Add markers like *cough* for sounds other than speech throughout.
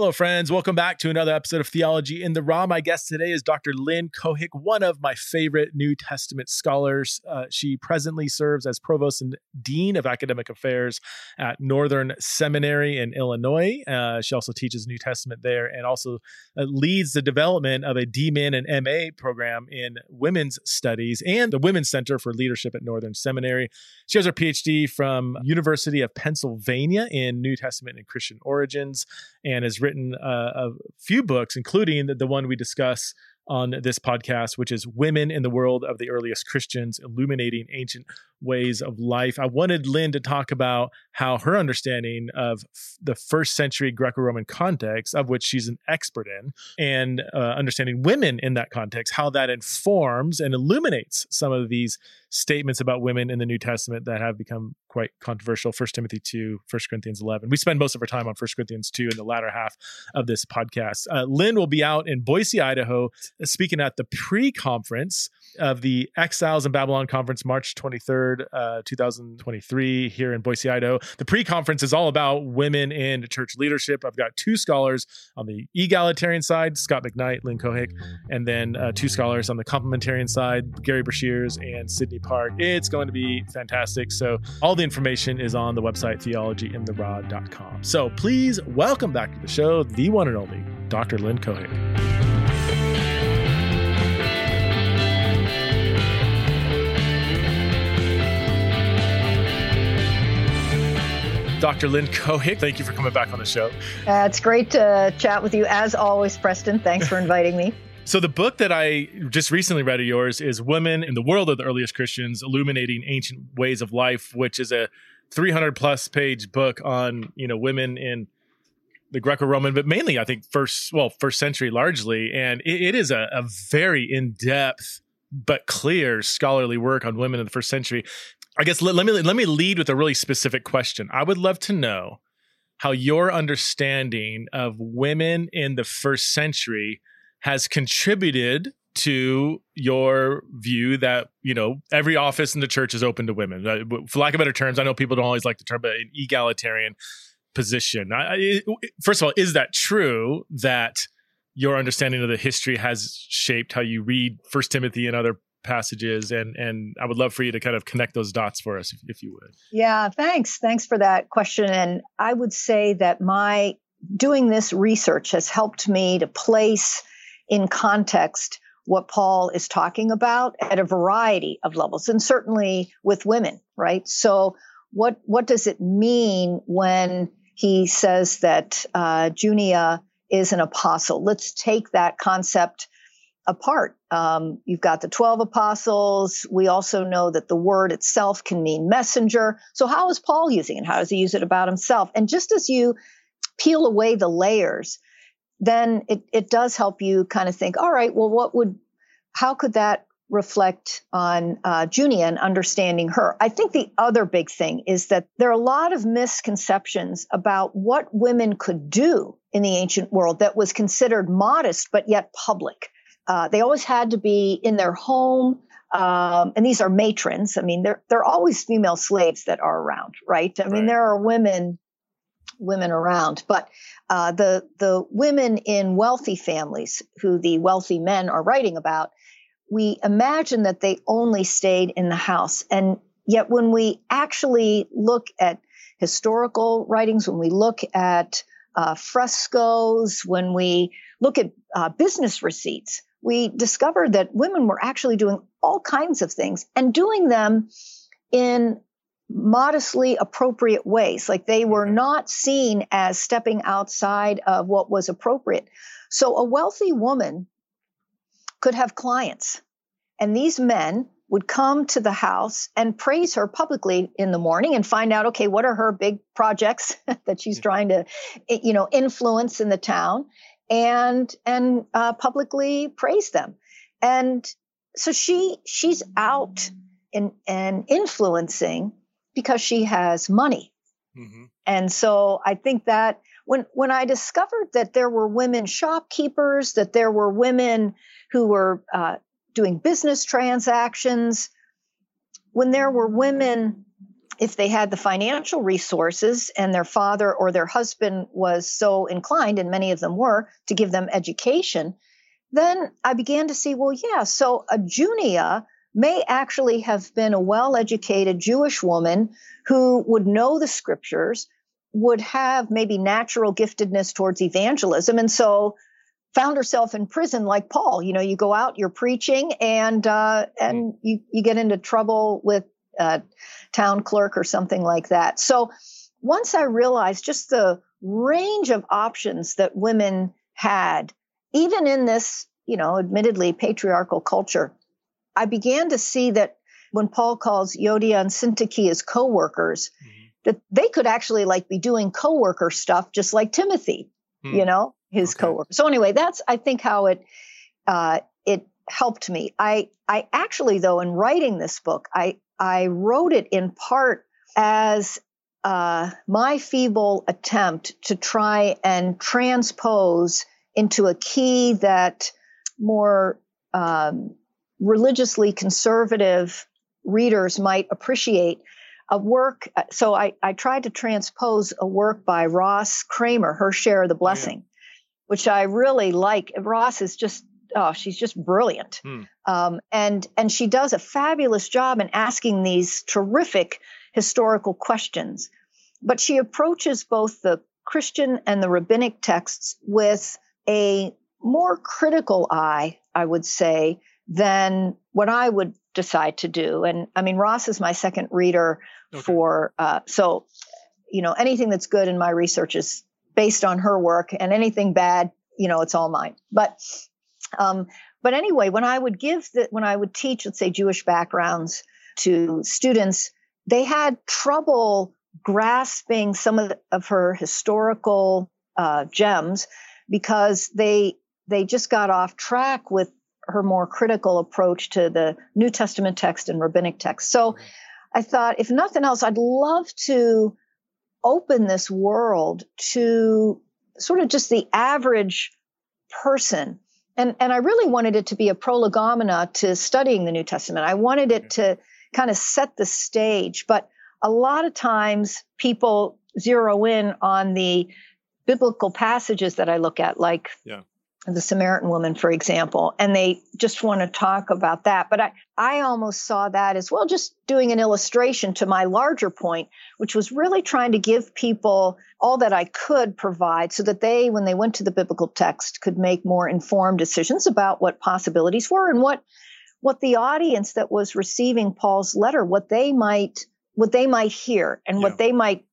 Hello, friends. Welcome back to another episode of Theology in the Raw. My guest today is Dr. Lynn Cohick, one of my favorite New Testament scholars. Uh, she presently serves as Provost and Dean of Academic Affairs at Northern Seminary in Illinois. Uh, she also teaches New Testament there and also uh, leads the development of a DMin and MA program in women's studies and the Women's Center for Leadership at Northern Seminary. She has her PhD from University of Pennsylvania in New Testament and Christian origins and has written uh, a few books, including the, the one we discuss on this podcast, which is Women in the World of the Earliest Christians, Illuminating Ancient Ways of Life. I wanted Lynn to talk about how her understanding of f- the first century Greco Roman context, of which she's an expert in, and uh, understanding women in that context, how that informs and illuminates some of these statements about women in the New Testament that have become quite controversial. First Timothy 2, 1 Corinthians 11. We spend most of our time on 1 Corinthians 2 in the latter half of this podcast. Uh, Lynn will be out in Boise, Idaho, uh, speaking at the pre-conference of the Exiles in Babylon Conference, March 23rd, uh, 2023, here in Boise, Idaho. The pre-conference is all about women in church leadership. I've got two scholars on the egalitarian side, Scot McKnight, Lynn Cohick, and then uh, two scholars on the complementarian side, Gary Breshears and Sydney Park. It's going to be fantastic. So all the information is on the website theologyintheraw.com. So please welcome back to the show the one and only Dr. Lynn Cohick. Dr. Lynn Cohick, thank you for coming back on the show. Uh, it's great to chat with you as always, Preston. Thanks for inviting me. *laughs* So the book that I just recently read of yours is Women in the World of the Earliest Christians, Illuminating Ancient Ways of Life, which is a 300 plus page book on, you know, women in the Greco-Roman, but mainly I think first, well, first century largely. And it, it is a, a very in-depth but clear scholarly work on women in the first century. I guess let, let me let me lead with a really specific question. I would love to know how your understanding of women in the first century has contributed to your view that you know every office in the church is open to women. Uh, For lack of better terms, I know people don't always like the term, but an egalitarian position. I, I, first of all, is that true that your understanding of the history has shaped how you read First Timothy and other passages? And and I would love for you to kind of connect those dots for us, if, if you would. Yeah, thanks. Thanks for that question. And I would say that my doing this research has helped me to place in context what Paul is talking about at a variety of levels, and certainly with women, right? So, what what does it mean when he says that uh, Junia is an apostle? Let's take that concept apart. Um, you've got the 12 apostles. We also know that the word itself can mean messenger. So, how is Paul using it? How does he use it about himself? And just as you peel away the layers, then it, it does help you kind of think, all right, well, what would, how could that reflect on uh, Junia and understanding her? I think the other big thing is that there are a lot of misconceptions about what women could do in the ancient world that was considered modest but yet public. Uh, they always had to be in their home. Um, and these are matrons. I mean, there are always female slaves that are around, right? I mean, there are women women around, but uh, the the women in wealthy families who the wealthy men are writing about, we imagine that they only stayed in the house, and yet when we actually look at historical writings, when we look at uh, frescoes, when we look at uh, business receipts, we discovered that women were actually doing all kinds of things and doing them in modestly appropriate ways. Like they were not seen as stepping outside of what was appropriate. So a wealthy woman could have clients, and these men would come to the house and praise her publicly in the morning and find out okay what are her big projects *laughs* that she's trying to you know influence in the town and and uh, publicly praise them and so she she's out in and influencing because she has money Mm-hmm. and so I think that when when I discovered that there were women shopkeepers, that there were women who were uh, doing business transactions, when there were women if they had the financial resources and their father or their husband was so inclined, and many of them were, to give them education, then I began to see, well, yeah, so a Junia may actually have been a well educated Jewish woman who would know the scriptures, would have maybe natural giftedness towards evangelism. And so found herself in prison like Paul. You know, you go out, you're preaching, and uh, and mm. you you get into trouble with a town clerk or something like that. So once I realized just the range of options that women had, even in this, you know, admittedly patriarchal culture, I began to see that when Paul calls Euodia and Syntyche as co-workers, mm-hmm. that they could actually like be doing co-worker stuff just like Timothy, mm. you know, his okay. co-worker. So anyway, that's I think how it uh, it helped me. I I actually though in writing this book, I I wrote it in part as uh, my feeble attempt to try and transpose into a key that more um, religiously conservative readers might appreciate a work. Uh, so I, I tried to transpose a work by Ross Kraemer, Her Share of the Blessing, oh, yeah. which I really like. Ross is just oh, she's just brilliant. Hmm. Um, and and she does a fabulous job in asking these terrific historical questions. But she approaches both the Christian and the rabbinic texts with a more critical eye, I would say, than what I would decide to do. And I mean, Ross is my second reader okay. for, uh, so, you know, anything that's good in my research is based on her work, and anything bad, you know, it's all mine. But, um, but anyway, when I would give the, when I would teach, let's say, Jewish backgrounds to students, they had trouble grasping some of, the, of her historical uh, gems because they they just got off track with her more critical approach to the New Testament text and rabbinic text. So I thought, if nothing else, I'd love to open this world to sort of just the average person. And, and I really wanted it to be a prolegomena to studying the New Testament. I wanted it mm-hmm. to kind of set the stage. But a lot of times people zero in on the biblical passages that I look at, like yeah the Samaritan woman, for example, and they just want to talk about that. But I, I almost saw that as well, just doing an illustration to my larger point, which was really trying to give people all that I could provide so that they, when they went to the biblical text, could make more informed decisions about what possibilities were and what what the audience that was receiving Paul's letter, what they might what they might hear and yeah. what they might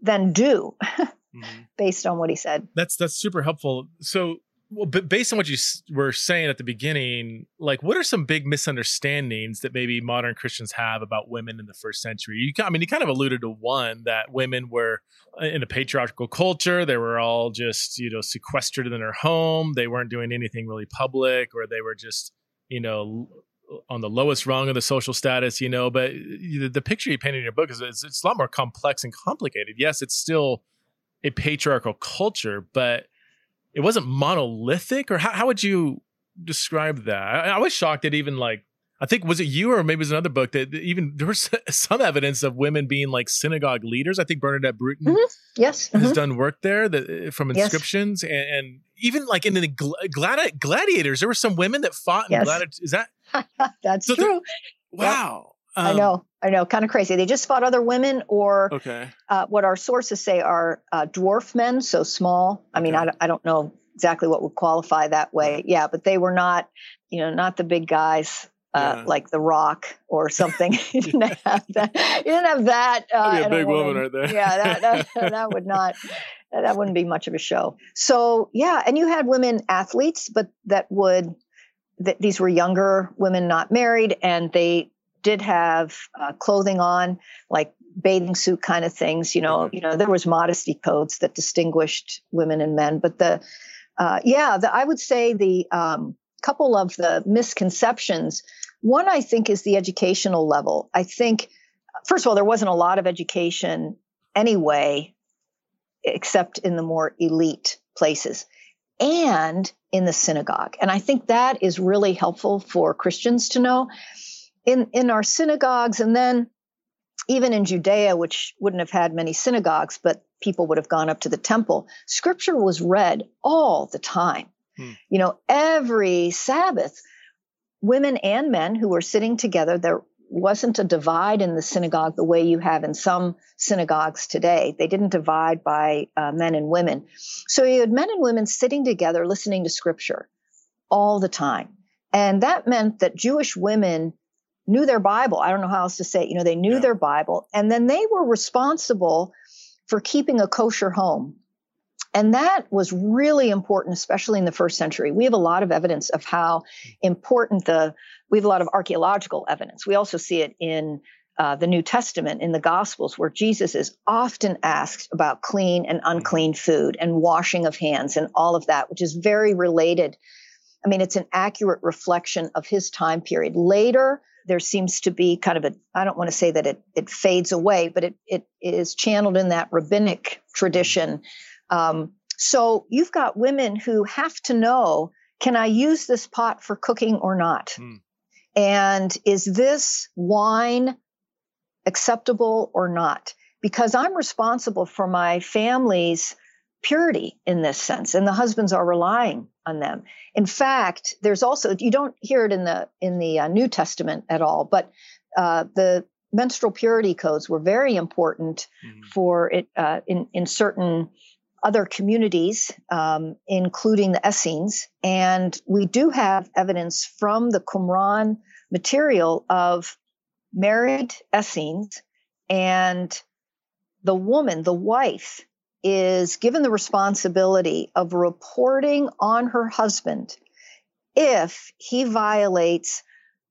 then do. *laughs* mm-hmm. based on what he said. That's that's super helpful. So well, but based on what you were saying at the beginning, like what are some big misunderstandings that maybe modern Christians have about women in the first century? You, I mean, you kind of alluded to one that women were uh, in a patriarchal culture. They were all just, you know, sequestered in their home. They weren't doing anything really public, or they were just, you know, on the lowest rung of the social status. You know, but the, picture you paint in your book is it's, it's a lot more complex and complicated. Yes, it's still a patriarchal culture, but it wasn't monolithic or how, how would you describe that I, I, was shocked that even like i think was it you or maybe it was another book that even there was *laughs* some evidence of women being like synagogue leaders i think bernadette brooten mm-hmm. yes has mm-hmm. done work there that from inscriptions yes. and, and, even like in the gladi- gladiators there were some women that fought in yes. gladiators is that *laughs* that's so true wow um, I know, I know, kind of crazy. They just fought other women, or okay. uh, what our sources say are uh, dwarf men, so small. I mean, I, I don't know exactly what would qualify that way. Yeah, but they were not, you know, not the big guys uh, yeah. like The Rock or something. *laughs* *laughs* you didn't have that. You didn't have that. Uh, a big woman. woman. right there. yeah, that, *laughs* that, that would not. That wouldn't be much of a show. So yeah, and you had women athletes, but that would. That these were younger women, not married, and they did have uh, clothing on, like bathing suit kind of things. You know, mm-hmm. you know, there was modesty codes that distinguished women and men. But the, uh, yeah, the, I would say the um, couple of the misconceptions. One, I think, is the educational level. I think, first of all, there wasn't a lot of education anyway, except in the more elite places and in the synagogue. And I think that is really helpful for Christians to know in in our synagogues and then even in Judea, which wouldn't have had many synagogues, but people would have gone up to the temple, scripture was read all the time. Hmm. You know, every Sabbath, women and men who were sitting together, there wasn't a divide in the synagogue the way you have in some synagogues today. They didn't divide by uh, men and women. So you had men and women sitting together listening to scripture all the time. And that meant that Jewish women knew their Bible. I don't know how else to say it. You know, they knew yeah. their Bible. And then they were responsible for keeping a kosher home. And that was really important, especially in the first century. We have a lot of evidence of how important the, we have a lot of archaeological evidence. We also see it in uh, the New Testament, in the Gospels, where Jesus is often asked about clean and unclean food and washing of hands and all of that, which is very related. I mean, it's an accurate reflection of his time period. Later, there seems to be kind of a I don't want to say that it it fades away, but it it is channeled in that rabbinic tradition. Um, so you've got women who have to know: Can I use this pot for cooking or not? Mm. And is this wine acceptable or not? Because I'm responsible for my family's purity in this sense, and the husbands are relying on them. In fact, there's also you don't hear it in the in the uh, New Testament at all, but uh, the menstrual purity codes were very important mm-hmm. for it uh, in in certain other communities, um, including the Essenes, and we do have evidence from the Qumran material of married Essenes and the woman, the wife, is given the responsibility of reporting on her husband if he violates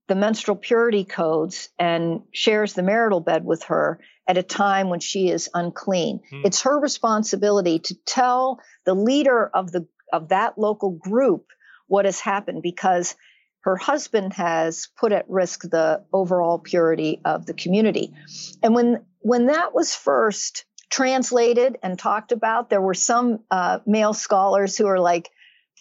the menstrual purity codes and shares the marital bed with her at a time when she is unclean. Hmm. It's her responsibility to tell the leader of the of that local group what has happened because her husband has put at risk the overall purity of the community. And when when that was first translated and talked about. There were some uh, male scholars who are like,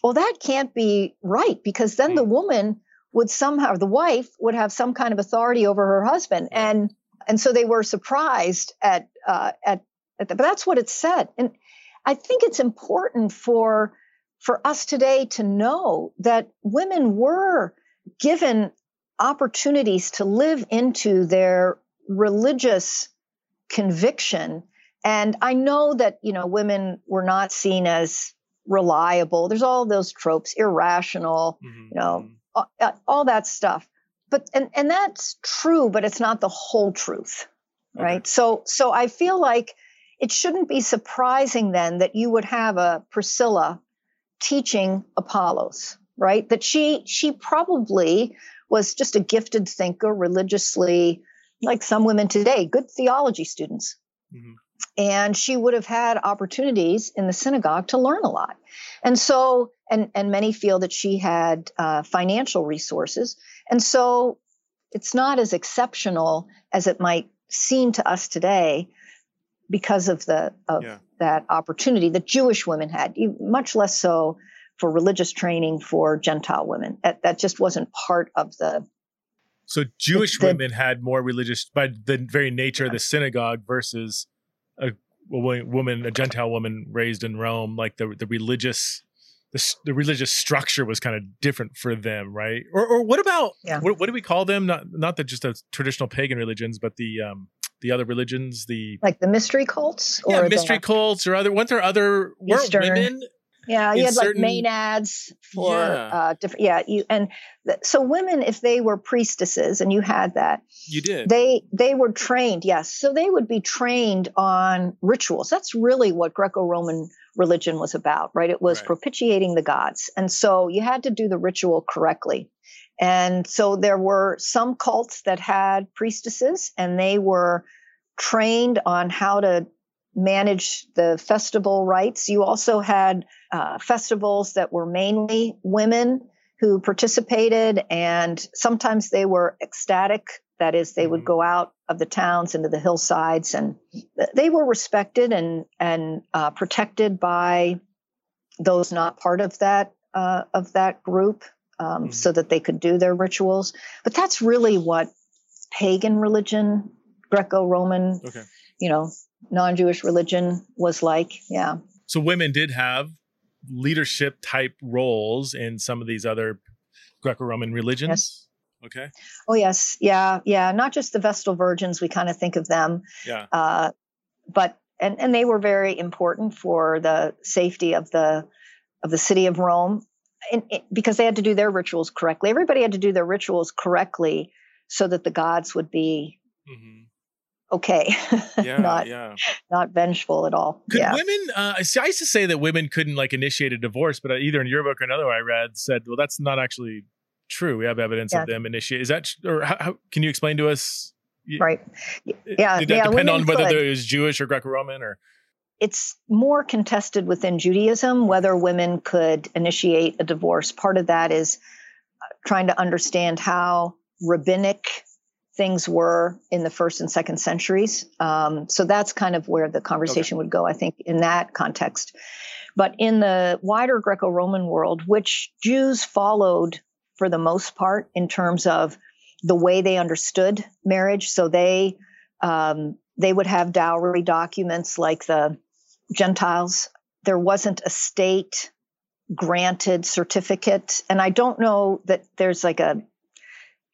well, that can't be right because then the hmm. woman would somehow, the wife would have some kind of authority over her husband. And, and so they were surprised at, uh, at, at the, but that's what it said. And I think it's important for, for us today to know that women were given opportunities to live into their religious conviction and I know that, you know, women were not seen as reliable. There's all those tropes, irrational, mm-hmm. you know, mm-hmm. all, all, that stuff. But and and that's true, but it's not the whole truth. Okay. Right? So so I feel like it shouldn't be surprising then that you would have a Priscilla teaching Apollos, right? That she she probably was just a gifted thinker, religiously, like some women today, good theology students. Mm-hmm and she would have had opportunities in the synagogue to learn a lot. And so and and many feel that she had uh, financial resources. And so it's not as exceptional as it might seem to us today because of the of yeah. that opportunity that jewish women had much less so for religious training for gentile women. That, that just wasn't part of the so jewish the, women had more religious by the very nature of the synagogue versus a, woman, a Gentile woman raised in Rome, like the the religious the, the religious structure was kind of different for them, right? Or or what about yeah. what, what do we call them? Not not the just the traditional pagan religions, but the um the other religions, the like the mystery cults, or yeah, mystery the, cults, or other. Weren't there other weren't women yeah, you had certain, like maenads for yeah. uh, different. Yeah, you and th- so women, if they were priestesses, and you had that, you did. They they were trained. Yes, so they would be trained on rituals. That's really what Greco-Roman religion was about, right? It was right. propitiating the gods, and so you had to do the ritual correctly. And so there were some cults that had priestesses, and they were trained on how to manage the festival rites. You also had uh, festivals that were mainly women who participated, and sometimes they were ecstatic. That is, they mm-hmm. would go out of the towns into the hillsides, and they were respected and and uh, protected by those not part of that uh, of that group, um, mm-hmm. so that they could do their rituals. But that's really what pagan religion Greco-Roman, okay. you know, non-Jewish religion was like. Yeah. So women did have leadership type roles in some of these other Greco-Roman religions. Yes. Okay. Oh yes, yeah, yeah. Not just the Vestal Virgins. We kind of think of them. Yeah. Uh, but and and they were very important for the safety of the of the city of Rome, and, because they had to do their rituals correctly. Everybody had to do their rituals correctly so that the gods would be mm-hmm. Okay, *laughs* yeah, not yeah. not vengeful at all. Could yeah. women? Uh, see, I used to say that women couldn't like initiate a divorce, but either in your book or another I read said, well, that's not actually true. We have evidence yeah. of them initiate. Is that or how, how, can you explain to us? Right. Yeah. Did that yeah, depend on whether it was Jewish or Greco-Roman or? It's more contested within Judaism whether women could initiate a divorce. Part of that is uh, trying to understand how rabbinic things were in the first and second centuries. Um, so that's kind of where the conversation okay. would go, I think, in that context. But in the wider Greco Roman world, which Jews followed for the most part in terms of the way they understood marriage. So they um, they would have dowry documents like the Gentiles. There wasn't a state granted certificate, and I don't know that there's like a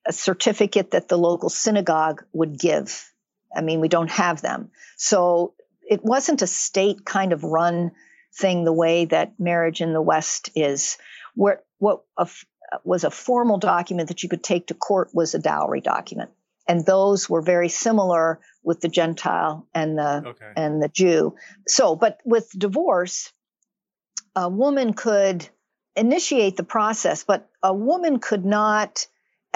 a certificate that the local synagogue would give. I mean, we don't have them. So it wasn't a state kind of run thing the way that marriage in the West is. Where what a, was a formal document that you could take to court was a dowry document. And those were very similar with the Gentile and the okay. and the Jew. So, but with divorce, a woman could initiate the process, but a woman could not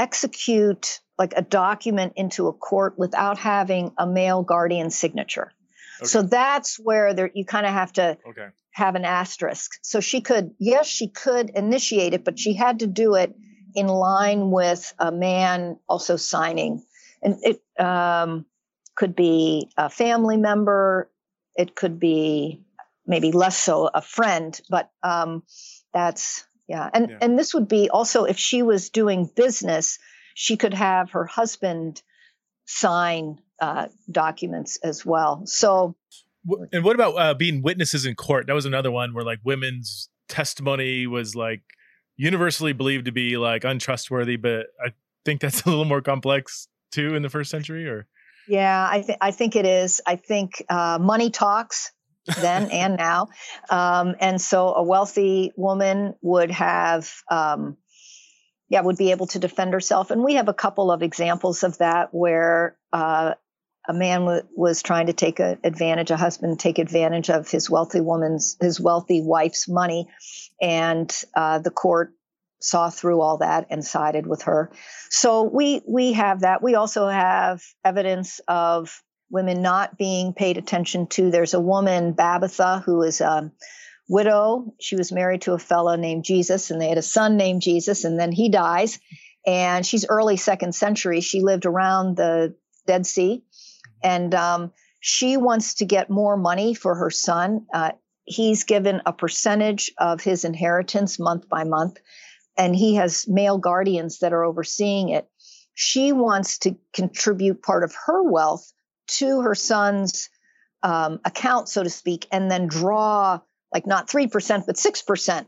execute like a document into a court without having a male guardian signature. Okay. So that's where there you kind of have to okay have an asterisk. So she could, yes, she could initiate it, but she had to do it in line with a man also signing. And it um, could be a family member, it could be maybe less so a friend, but um, that's yeah. And yeah. and this would be also if she was doing business, she could have her husband sign uh, documents as well. So and what about uh, being witnesses in court? That was another one where like women's testimony was like universally believed to be like untrustworthy, but I think that's a little more complex too in the first century. Or yeah, I think I think it is. I think uh, money talks then and now, um, and so a wealthy woman would have. Um, yeah, would be able to defend herself. And we have a couple of examples of that where uh, a man w- was trying to take a, advantage, a husband take advantage of his wealthy woman's, his wealthy wife's money, and uh, the court saw through all that and sided with her. So we we have that. We also have evidence of women not being paid attention to. There's a woman, Babatha, who is a widow. She was married to a fellow named Jesus, and they had a son named Jesus, and then he dies. And she's early second century. She lived around the Dead Sea and um, she wants to get more money for her son. Uh, he's given a percentage of his inheritance month by month, and he has male guardians that are overseeing it. She wants to contribute part of her wealth to her son's um, account, so to speak, and then draw like not 3%, but 6%.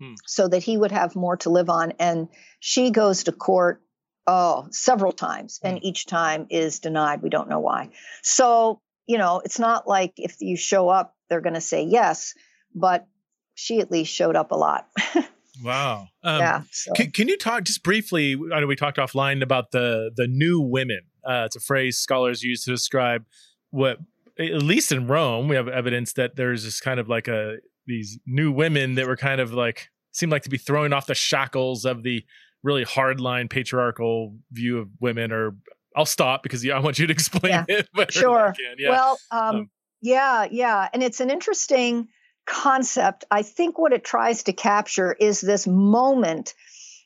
Hmm. So that he would have more to live on. And she goes to court Oh, several times. And hmm. each time is denied. We don't know why. So, you know, it's not like if you show up, they're going to say yes, but she at least showed up a lot. *laughs* wow. Um, yeah. So. Can, can, you talk just briefly? I know we talked offline about the the new women. Uh, it's a phrase scholars use to describe what, at least in Rome, we have evidence that there's this kind of like a these new women that were kind of like seem like to be throwing off the shackles of the really hardline patriarchal view of women or I'll stop because yeah, I want you to *laughs* explain yeah. it. Sure. Yeah. Well, um, um, yeah, yeah. And it's an interesting concept. I think what it tries to capture is this moment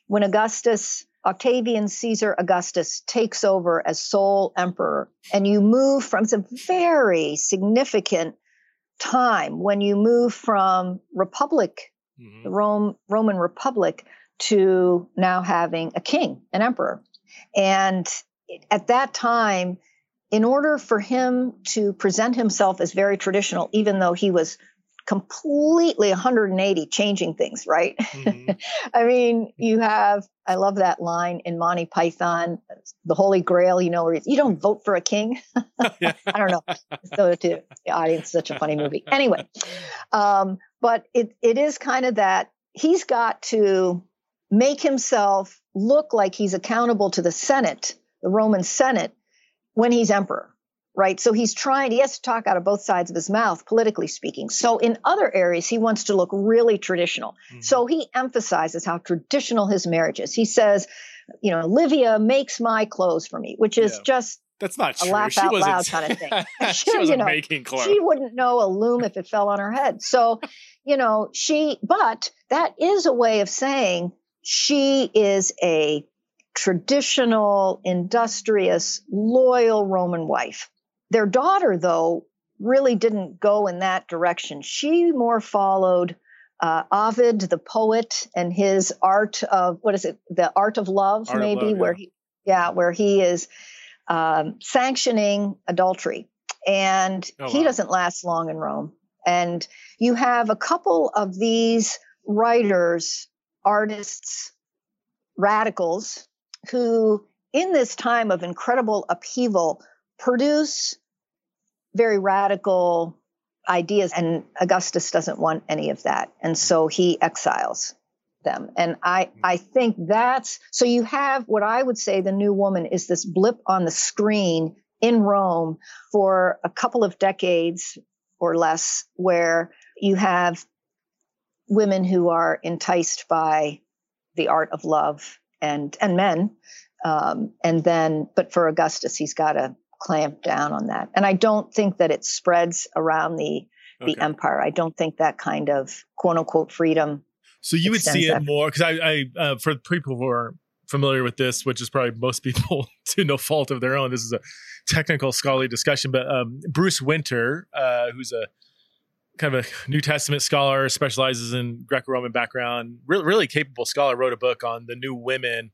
when Augustus, Octavian Caesar Augustus, takes over as sole emperor. And you move from, it's a very significant time when you move from republic, mm-hmm. the Rome, Roman Republic, to now having a king, an emperor. And at that time in order for him to present himself as very traditional, even though he was completely 180 changing things, right? Mm-hmm. *laughs* I mean, you have, I love that line in Monty Python, the Holy Grail, you know, where you don't vote for a king. *laughs* I don't know. So to the audience, such a funny movie. Anyway, um, but it, it is kind of that he's got to make himself look like he's accountable to the Senate, the Roman Senate, when he's emperor right? So he's trying, he has to talk out of both sides of his mouth, politically speaking. So in other areas, he wants to look really traditional. Mm-hmm. So he emphasizes how traditional his marriage is. He says, you know, Livia makes my clothes for me, which is yeah. just that's not true. A laugh she out loud kind of thing. *laughs* *laughs* she, she wasn't know, making clothes. She wouldn't know a loom if it fell on her head. So, *laughs* you know, she, but that is a way of saying she is a traditional, industrious, loyal Roman wife. Their daughter, though, really didn't go in that direction. She more followed uh, Ovid, the poet, and his art of what is it? The art of love, art maybe, of love, where yeah. he, yeah, where he is um, sanctioning adultery, and oh, he wow. doesn't last long in Rome. And you have a couple of these writers, artists, radicals who, in this time of incredible upheaval, produce very radical ideas. And Augustus doesn't want any of that. And so he exiles them. And I. I think that's so you have what I would say the new woman is this blip on the screen in Rome for a couple of decades or less, where you have women who are enticed by the art of love and and men um, and then but for augustus he's got to clamp down on that. And I don't think that it spreads around the the okay. empire. I don't think that kind of quote unquote freedom. So you would see it more because I, I uh, for people who are familiar with this, which is probably most people *laughs* to no fault of their own. This is a technical scholarly discussion, but um, Bruce Winter, uh, who's a kind of a New Testament scholar, specializes in Greco-Roman background, really, really capable scholar, wrote a book on the new women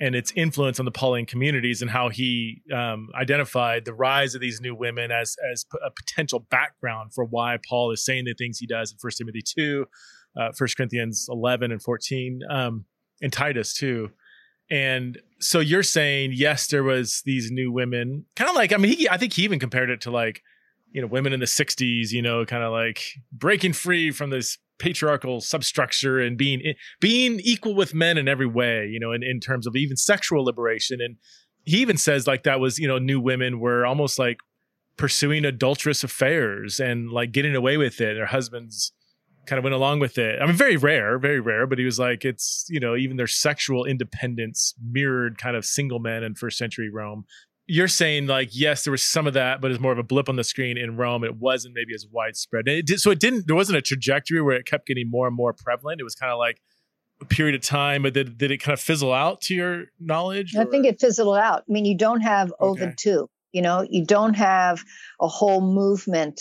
and its influence on the Pauline communities and how he um, identified the rise of these new women as as a potential background for why Paul is saying the things he does in First Timothy two, uh, Corinthians eleven and fourteen, um, and Titus two. And so you're saying yes, there was these new women, kind of like I mean, he, I think he even compared it to like you know women in the '60s, you know, kind of like breaking free from this patriarchal substructure and being being equal with men in every way, you know, in, in terms of even sexual liberation. And he even says like that was, you know, new women were almost like pursuing adulterous affairs and like getting away with it. Their husbands kind of went along with it. I mean, very rare, very rare, but he was like, it's, you know, even their sexual independence mirrored kind of single men in first century Rome you're saying like yes there was some of that but it's more of a blip on the screen in rome. It wasn't maybe as widespread. It did, so it didn't there wasn't a trajectory where it kept getting more and more prevalent. It was kind of like a period of time but did, did it kind of fizzle out to your knowledge i think it fizzled out. I mean you don't have okay. ovid too you know? You don't have a whole movement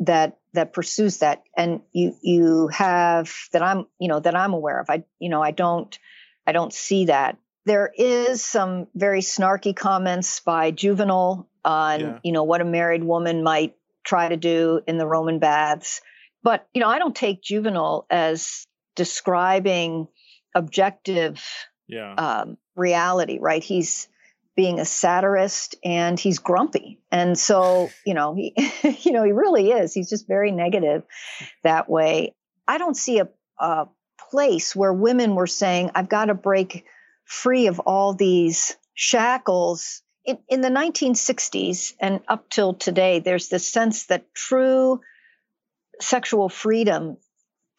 that that pursues that. And you you have that i'm you know that i'm aware of. I you know i don't i don't see that there is some very snarky comments by Juvenal on, yeah. you know, what a married woman might try to do in the Roman baths. But, you know, I don't take Juvenal as describing objective yeah. um, reality, right? He's being a satirist and he's grumpy. And so, you know, he, *laughs* you know, he really is. He's just very negative that way. I don't see a, a place where women were saying, I've got to break free of all these shackles. In, in the 1960s and up till today, there's this sense that true sexual freedom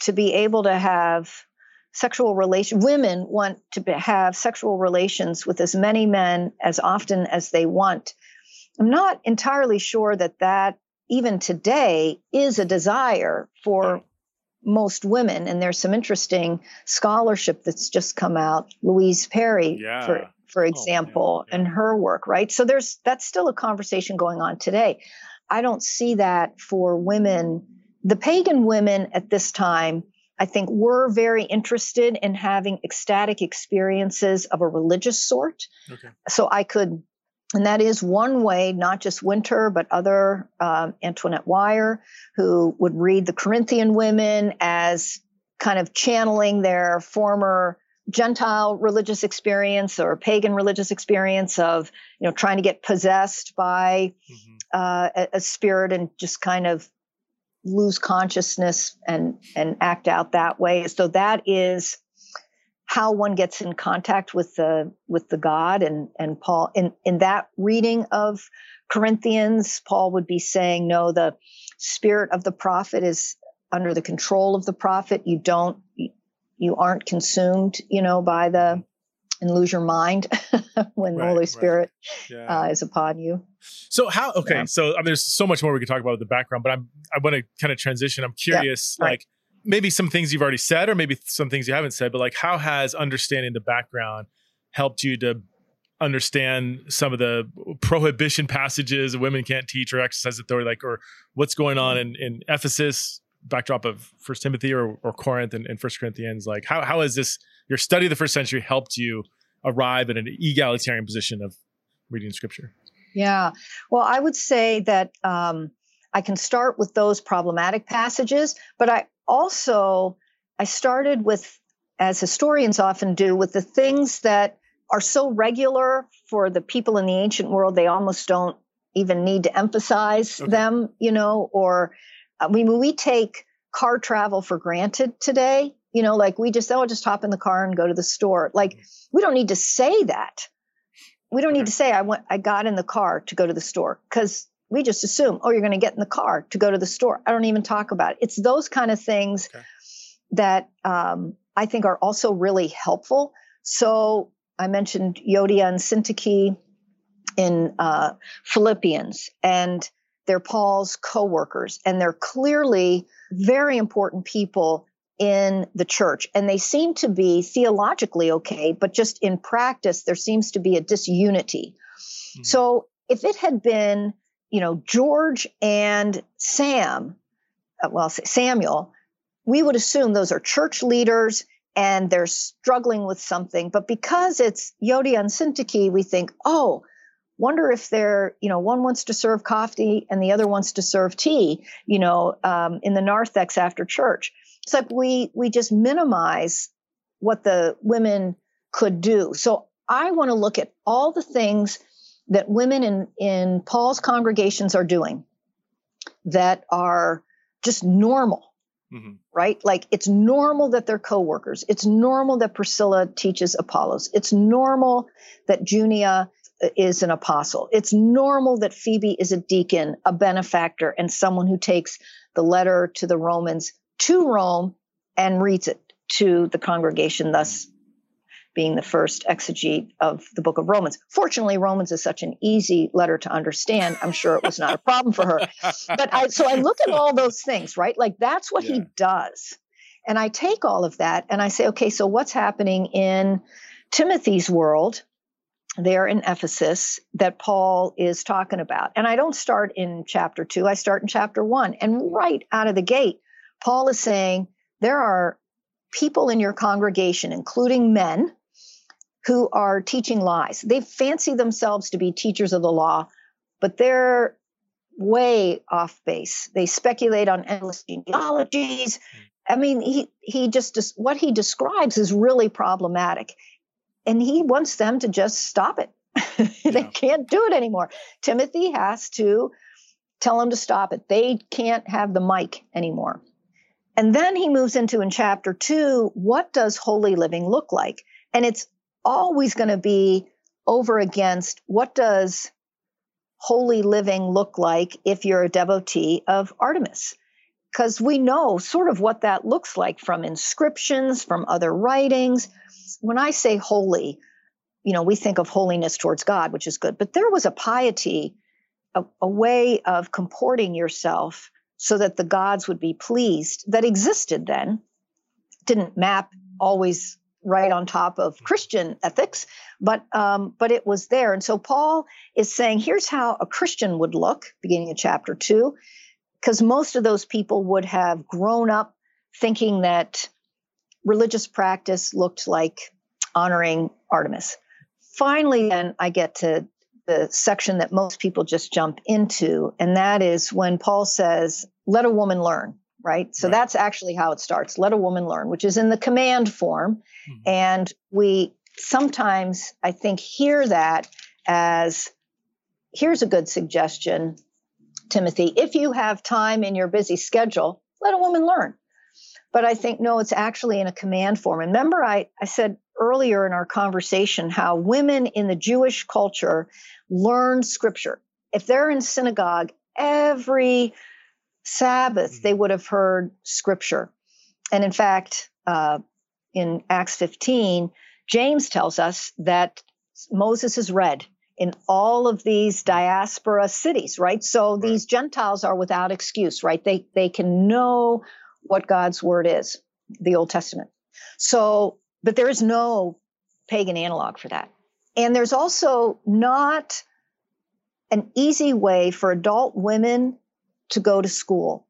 to be able to have sexual relation women want to be, have sexual relations with as many men as often as they want i'm not entirely sure that that even today is a desire for most women. And there's some interesting scholarship that's just come out. Louise Perry, yeah. for for oh, example, oh, yeah. and her work, right? So there's that's still a conversation going on today. I don't see that for women. The pagan women at this time, I think, were very interested in having ecstatic experiences of a religious sort. Okay. So I could And that is one way, not just Winter, but other um, Antoinette Wire, who would read the Corinthian women as kind of channeling their former Gentile religious experience or pagan religious experience of, you know, trying to get possessed by mm-hmm. uh, a, a, spirit and just kind of lose consciousness and and act out that way. So that is how one gets in contact with the with the God and and Paul in in that reading of Corinthians, Paul would be saying, no, the spirit of the prophet is under the control of the prophet. You don't you aren't consumed, you know, by the and lose your mind *laughs* when right, the Holy Spirit right. yeah. uh, is upon you. So how? Okay, yeah. so I mean, there's so much more we could talk about with the background, but I'm I want to kind of transition. I'm curious, yeah, right. like maybe some things you've already said, or maybe some things you haven't said, but like how has understanding the background helped you to understand some of the prohibition passages women can't teach or exercise authority, like or what's going on in in Ephesus backdrop of First Timothy or, or Corinth and, and First Corinthians? Like, how how has this your study of the first century helped you arrive at an egalitarian position of reading Scripture? Yeah, well, I would say that um, I can start with those problematic passages, but I also I started with, as historians often do, with the things that are so regular for the people in the ancient world they almost don't even need to emphasize okay. them, you know, or I mean, we take car travel for granted today. You know, like we just, oh, just hop in the car and go to the store. Like mm-hmm. we don't need to say that. We don't need to say I went, I got in the car to go to the store because we just assume, oh, you're going to get in the car to go to the store. I don't even talk about it. It's those kind of things okay. that um, I think are also really helpful. So I mentioned Euodia and Syntyche in uh, Philippians, and they're Paul's co-workers, and they're clearly very important people in the church. And they seem to be theologically okay, but just in practice, there seems to be a disunity. Mm-hmm. So if it had been, you know, George and Sam, uh, well, Samuel, we would assume those are church leaders and they're struggling with something. But because it's Euodia and Syntyche, we think, oh, wonder if they're you know one wants to serve coffee and the other wants to serve tea you know um, in the narthex after church it's like we we just minimize what the women could do so i want to look at all the things that women in in paul's congregations are doing that are just normal mm-hmm. right like it's normal that they're co-workers it's normal that priscilla teaches apollos it's normal that junia is an apostle. It's normal that Phoebe is a deacon, a benefactor, and someone who takes the letter to the Romans to Rome and reads it to the congregation, thus being the first exegete of the book of Romans. Fortunately, Romans is such an easy letter to understand. I'm sure it was not a problem for her. But I, so I look at all those things, right? Like that's what yeah. he does. And I take all of that and I say, okay, so what's happening in Timothy's world? there in Ephesus that Paul is talking about. And I don't start in chapter two, I start in chapter one. And right out of the gate, Paul is saying there are people in your congregation, including men, who are teaching lies. They fancy themselves to be teachers of the law, but they're way off base. They speculate on endless genealogies. I mean, he he just what he describes is really problematic and he wants them to just stop it. *laughs* they yeah. can't do it anymore. Timothy has to tell them to stop it. They can't have the mic anymore. And then he moves into in chapter two, what does holy living look like? And it's always going to be over against what does holy living look like if you're a devotee of Artemis? Because we know sort of what that looks like from inscriptions, from other writings when I say holy, you know, we think of holiness towards God, which is good, but there was a piety, a, a way of comporting yourself so that the gods would be pleased that existed then. Didn't map always right on top of Christian ethics, but um, but it was there. And so Paul is saying, here's how a Christian would look, beginning of chapter two, because most of those people would have grown up thinking that religious practice looked like honoring Artemis. Finally, then I get to the section that most people just jump into, and that is when Paul says, Let a woman learn, right? So right. that's actually how it starts let a woman learn, which is in the command form. Mm-hmm. And we sometimes, I think, hear that as here's a good suggestion, Timothy. If you have time in your busy schedule, let a woman learn. But I think, no, it's actually in a command form. And remember, I, I said earlier in our conversation how women in the Jewish culture learn scripture. If they're in synagogue, every Sabbath they mm-hmm. would have heard scripture. And in fact, uh, in Acts 15, James tells us that Moses is read in all of these diaspora cities, right? So right. these Gentiles are without excuse, right? They they can know what God's word is, the Old Testament. So, but there is no pagan analog for that. And there's also not an easy way for adult women to go to school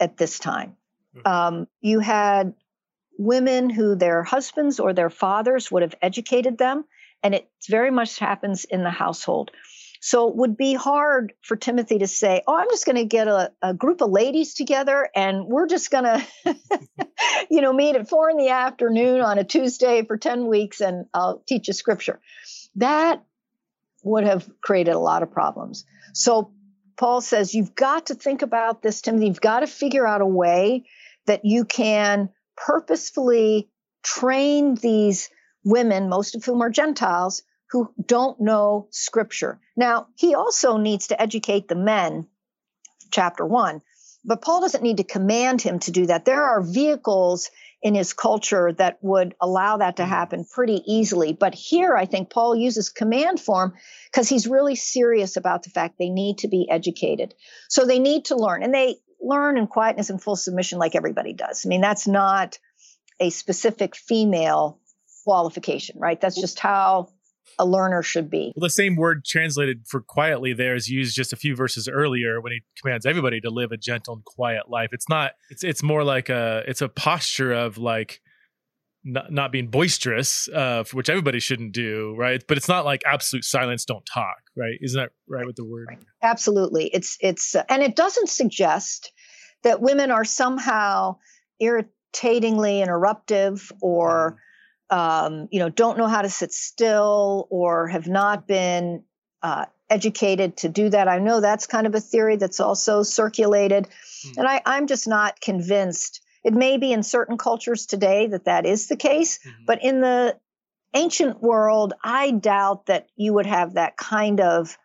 at this time. Hmm. Um, you had women who their husbands or their fathers would have educated them, and it very much happens in the household. So it would be hard for Timothy to say, Oh, I'm just going to get a, a, group of ladies together and we're just going *laughs* to, you know, meet at four in the afternoon on a Tuesday for 10 weeks and I'll teach you scripture. That would have created a lot of problems. So Paul says, You've got to think about this, Timothy. You've got to figure out a way that you can purposefully train these women, most of whom are Gentiles, who don't know scripture. Now, he also needs to educate the men, chapter one, but Paul doesn't need to command him to do that. There are vehicles in his culture that would allow that to mm. happen pretty easily. But here, I think Paul uses command form because he's really serious about the fact they need to be educated. So they need to learn, and they learn in quietness and full submission like everybody does. I mean, that's not a specific female qualification, right? That's just how a learner should be. Well, the same word translated for quietly there is used just a few verses earlier when he commands everybody to live a gentle and quiet life. It's not. It's it's more like a. It's a posture of like. Not, not being boisterous, uh, which everybody shouldn't do, right? But it's not like absolute silence, don't talk, right? Isn't that right with the word? Right. Absolutely, it's it's, uh, and it doesn't suggest that women are somehow irritatingly interruptive or mm um, you know, don't know how to sit still or have not been uh, educated to do that. I know that's kind of a theory that's also circulated, mm. and I, I'm just not convinced. It may be in certain cultures today that that is the case, mm-hmm. but in the ancient world, I doubt that you would have that kind of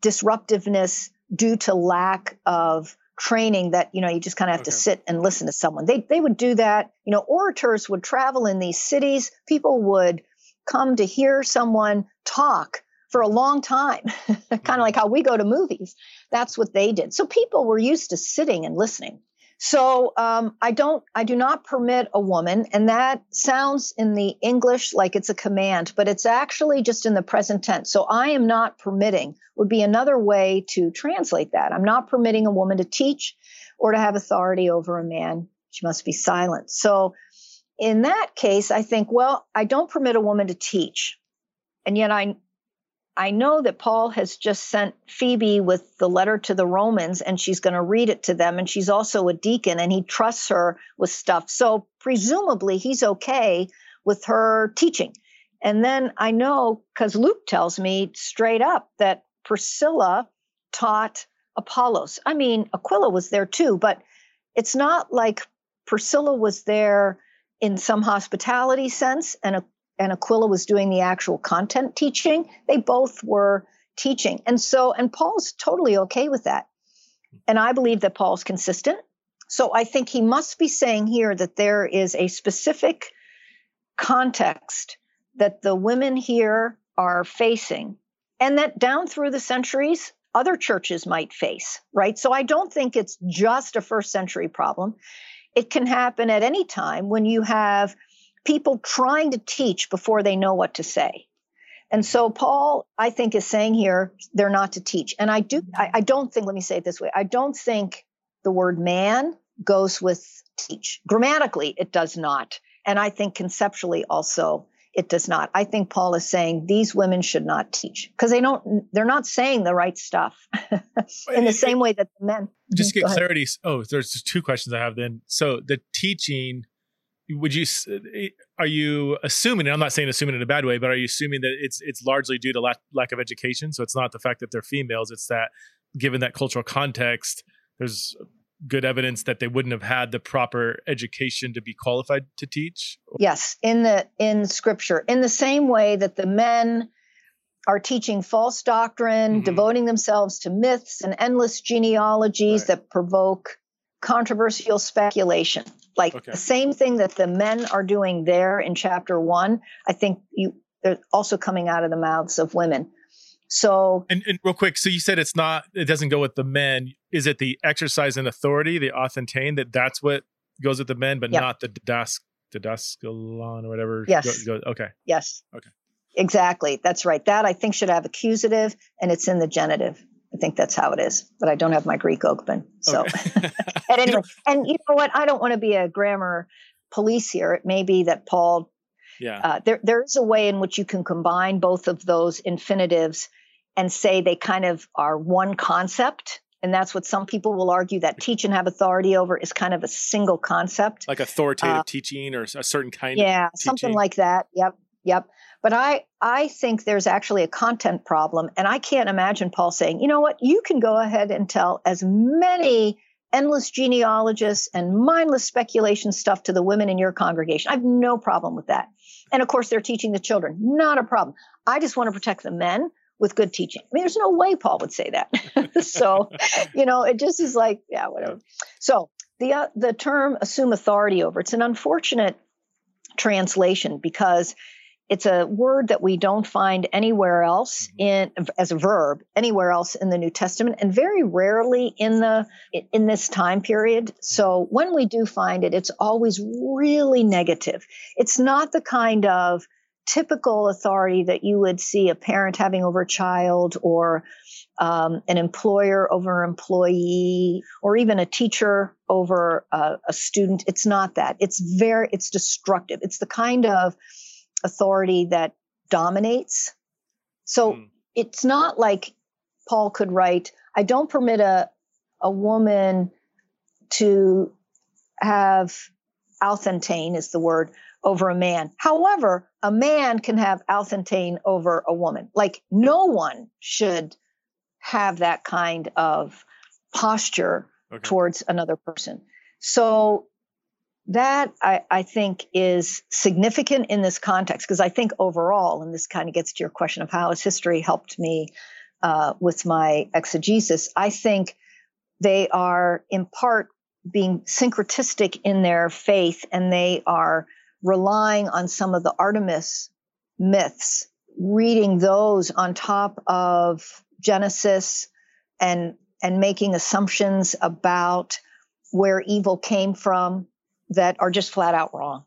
disruptiveness due to lack of training that you know you just kind of have okay. to sit and listen to someone. They they would do that. You know orators would travel in these cities. People would come to hear someone talk for a long time *laughs* kind of mm-hmm. like how we go to movies. That's what they did. So people were used to sitting and listening so um, I don't, I do not permit a woman, and that sounds in the English like it's a command, but it's actually just in the present tense. So I am not permitting would be another way to translate that. I'm not permitting a woman to teach or to have authority over a man. She must be silent. So in that case, I think, well, I don't permit a woman to teach, and yet I I know that Paul has just sent Phoebe with the letter to the Romans and she's going to read it to them. And she's also a deacon and he trusts her with stuff. So presumably he's okay with her teaching. And then I know because Luke tells me straight up that Priscilla taught Apollos. I mean, Aquila was there too, but it's not like Priscilla was there in some hospitality sense and and Aquila was doing the actual content teaching. They both were teaching. And so, and Paul's totally okay with that. And I believe that Paul's consistent. So I think he must be saying here that there is a specific context that the women here are facing and that down through the centuries, other churches might face, right? So I don't think it's just a first century problem. It can happen at any time when you have people trying to teach before they know what to say. And so Paul, I think, is saying here they're not to teach. And I do, I, I, don't think, let me say it this way, I don't think the word man goes with teach. Grammatically, it does not. And I think conceptually also it does not. I think Paul is saying these women should not teach because they don't, they're not saying the right stuff *laughs* in the same way that the men. Just get clarity. Oh, there's two questions I have then. So the teaching, would you, are you assuming, and I'm not saying assuming in a bad way, but are you assuming that it's, it's largely due to lack, lack of education? So it's not the fact that they're females, it's that given that cultural context, there's good evidence that they wouldn't have had the proper education to be qualified to teach yes in the in scripture in the same way that the men are teaching false doctrine mm-hmm. devoting themselves to myths and endless genealogies right. that provoke controversial speculation like okay. the same thing that the men are doing there in chapter 1 i think you they're also coming out of the mouths of women so, and, and, real quick, so you said it's not, it doesn't go with the men. Is it the exercise and authority, the authentein, that that's what goes with the men, but not the dask, the daskalon or whatever? Yes. Go, go, okay. Yes. Okay. Exactly. That's right. That I think should have accusative and it's in the genitive. I think that's how it is, but I don't have my Greek open. So, okay. *laughs* and anyway, and you know what? I don't want to be a grammar police here. It may be that Paul yeah. Uh, there, there is a way in which you can combine both of those infinitives and say they kind of are one concept. And that's what some people will argue that teach and have authority over is kind of a single concept. Like authoritative uh, teaching or a certain kind yeah, something like that. Yep. Yep. But I, I think there's actually a content problem. And I can't imagine Paul saying, you know what, you can go ahead and tell as many endless genealogists and mindless speculation stuff to the women in your congregation. I have no problem with that. And of course, they're teaching the children. Not a problem. I just want to protect the men with good teaching. I mean, there's no way Paul would say that. *laughs* so, you know, it just is like, yeah, whatever. So the uh, the term assume authority over it's an unfortunate translation because it's a word that we don't find anywhere else mm-hmm. in as a verb anywhere else in the New Testament and very rarely in the in this time period. So mm-hmm. when we do find it it's always really negative. It's not the kind of typical authority that you would see a parent having over a child or um, an employer over an employee or even a teacher over a, a student it's not that it's very it's destructive it's the kind of authority that dominates so mm. it's not like paul could write i don't permit a a woman to have authentein is the word over a man. However, a man can have authentein over a woman. Like no one should have that kind of posture okay. towards another person. So that I, I think is significant in this context because I think overall, and this kind of gets to your question of how has history helped me uh, with my exegesis, I think they are in part being syncretistic in their faith and they are relying on some of the Artemis myths, reading those on top of Genesis and and making assumptions about where evil came from that are just flat out wrong.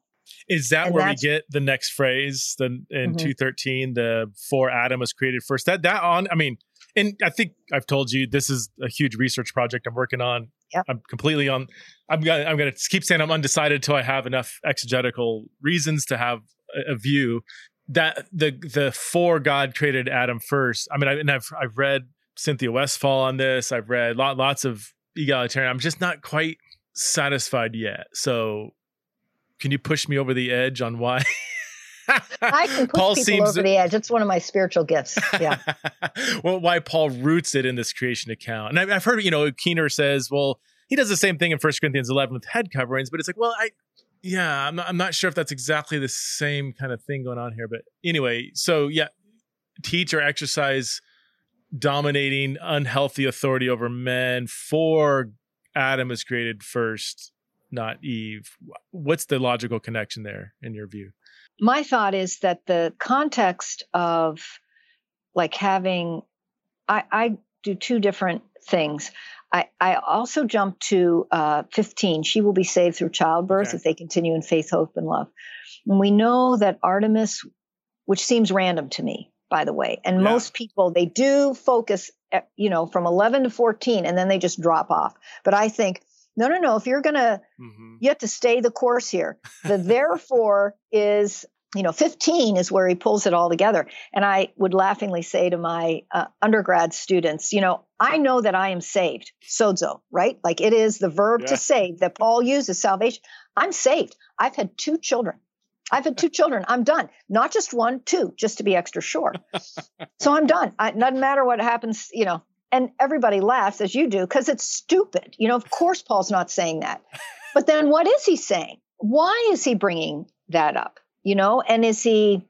Is that and where we get the next phrase? Then in mm-hmm. two thirteen, the for Adam was created first. That that on. I mean, and I think I've told you this is a huge research project I'm working on. Yep. I'm completely on. I'm gonna I'm gonna keep saying I'm undecided until I have enough exegetical reasons to have a, a view that the the for God created Adam first. I mean, I, and I've I've read Cynthia Westfall on this. I've read lot, lots of egalitarian. I'm just not quite satisfied yet. So, can you push me over the edge on why? I can *laughs* push Paul people over the edge. It's one of my spiritual gifts. Yeah. *laughs* well, why Paul roots it in this creation account, and I, have heard you know Keener says, well, he does the same thing in 1 Corinthians 11 with head coverings, but it's like, well, I, yeah, I'm not, I'm not sure if that's exactly the same kind of thing going on here, but anyway, so yeah, teach or exercise dominating unhealthy authority over men for Adam is created first, not Eve. What's the logical connection there in your view? my thought is that the context of like having I, I do two different things. I, I also jump to uh, 15. She will be saved through childbirth okay. if they continue in faith, hope, and love. And we know that Artemis, which seems random to me, by the way, and yeah. most people, they do focus, you know, from 11 to 14, and then they just drop off. But I think no, no, no. If you're going to, mm-hmm. you have to stay the course here. The *laughs* therefore is you know 15 is where he pulls it all together and i would laughingly say to my uh, undergrad students you know i know that i am saved sozo right like it is the verb yeah. to save that paul uses salvation i'm saved i've had two children i've had two children. I'm done. Not just one two just to be extra sure. So i'm done. It doesn't matter what happens you know. And everybody laughs as you do because it's stupid. You know of course paul's not saying that. But then what is he saying? Why is he bringing that up? You know and is he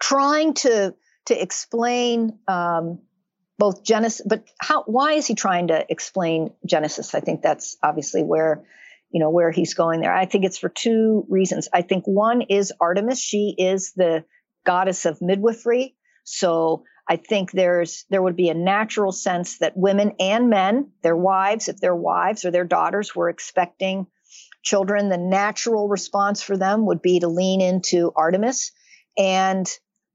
trying to to explain um, both genesis but how why is he trying to explain genesis? I think that's obviously where you know where he's going there. I think it's for two reasons. I think one is artemis. She is the goddess of midwifery. So i think there's there would be a natural sense that women and men their wives if their wives or their daughters were expecting children, the natural response for them would be to lean into Artemis. And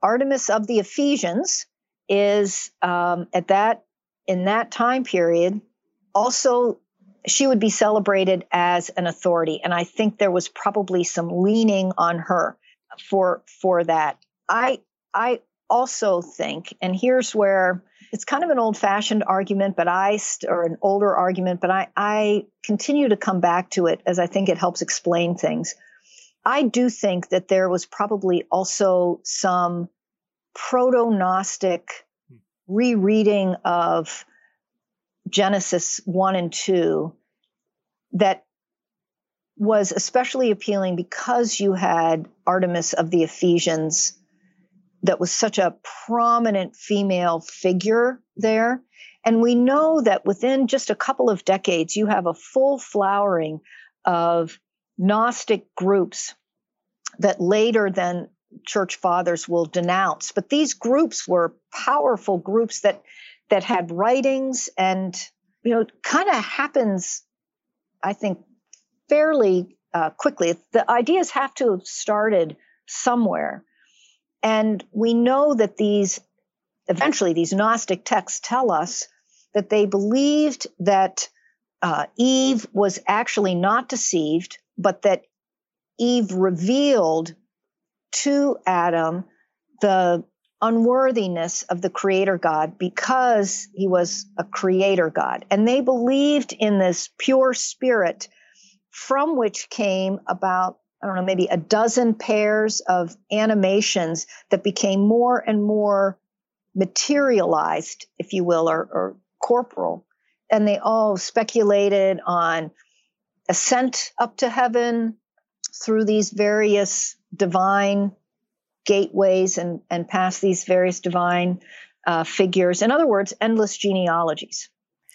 Artemis of the Ephesians is um, at that in that time period also she would be celebrated as an authority. And i think there was probably some leaning on her for for that. I i also think and here's where it's kind of an old fashioned argument, but I, or an older argument, but I, I continue to come back to it as I think it helps explain things. I do think that there was probably also some proto Gnostic hmm. rereading of Genesis 1 and 2 that was especially appealing because you had Artemis of the Ephesians that was such a prominent female figure there. And we know that within just a couple of decades, you have a full flowering of Gnostic groups that later then church fathers will denounce. But these groups were powerful groups that that had writings and you know kind of happens, I think, fairly uh, quickly. The ideas have to have started somewhere. And we know that these, eventually, these Gnostic texts tell us that they believed that uh, Eve was actually not deceived, but that Eve revealed to Adam the unworthiness of the creator God because he was a creator God. And they believed in this pure spirit from which came about I don't know, maybe a dozen pairs of emanations that became more and more materialized, if you will, or, or corporal. And they all speculated on ascent up to heaven through these various divine gateways and, and past these various divine uh, figures. In other words, endless genealogies.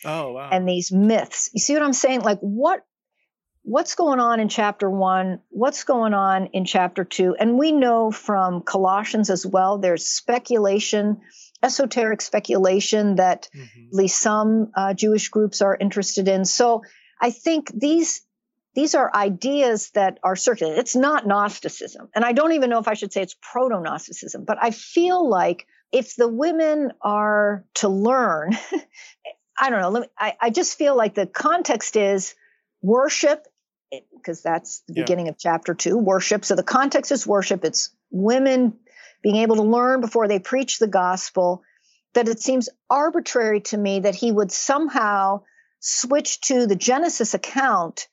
Oh, wow. And these myths. You see what I'm saying? Like, what what's going on in chapter one, what's going on in chapter two. And we know from Colossians as well, there's speculation, esoteric speculation that mm-hmm. at least some uh, Jewish groups are interested in. So I think these these are ideas that are circulated. It's not Gnosticism. And I don't even know if I should say it's proto Gnosticism, but I feel like if the women are to learn, *laughs* I don't know, me, I, I just feel like the context is worship because that's the yeah. beginning of chapter two worship so the context is worship it's women being able to learn before they preach the gospel that it seems arbitrary to me that he would somehow switch to the genesis account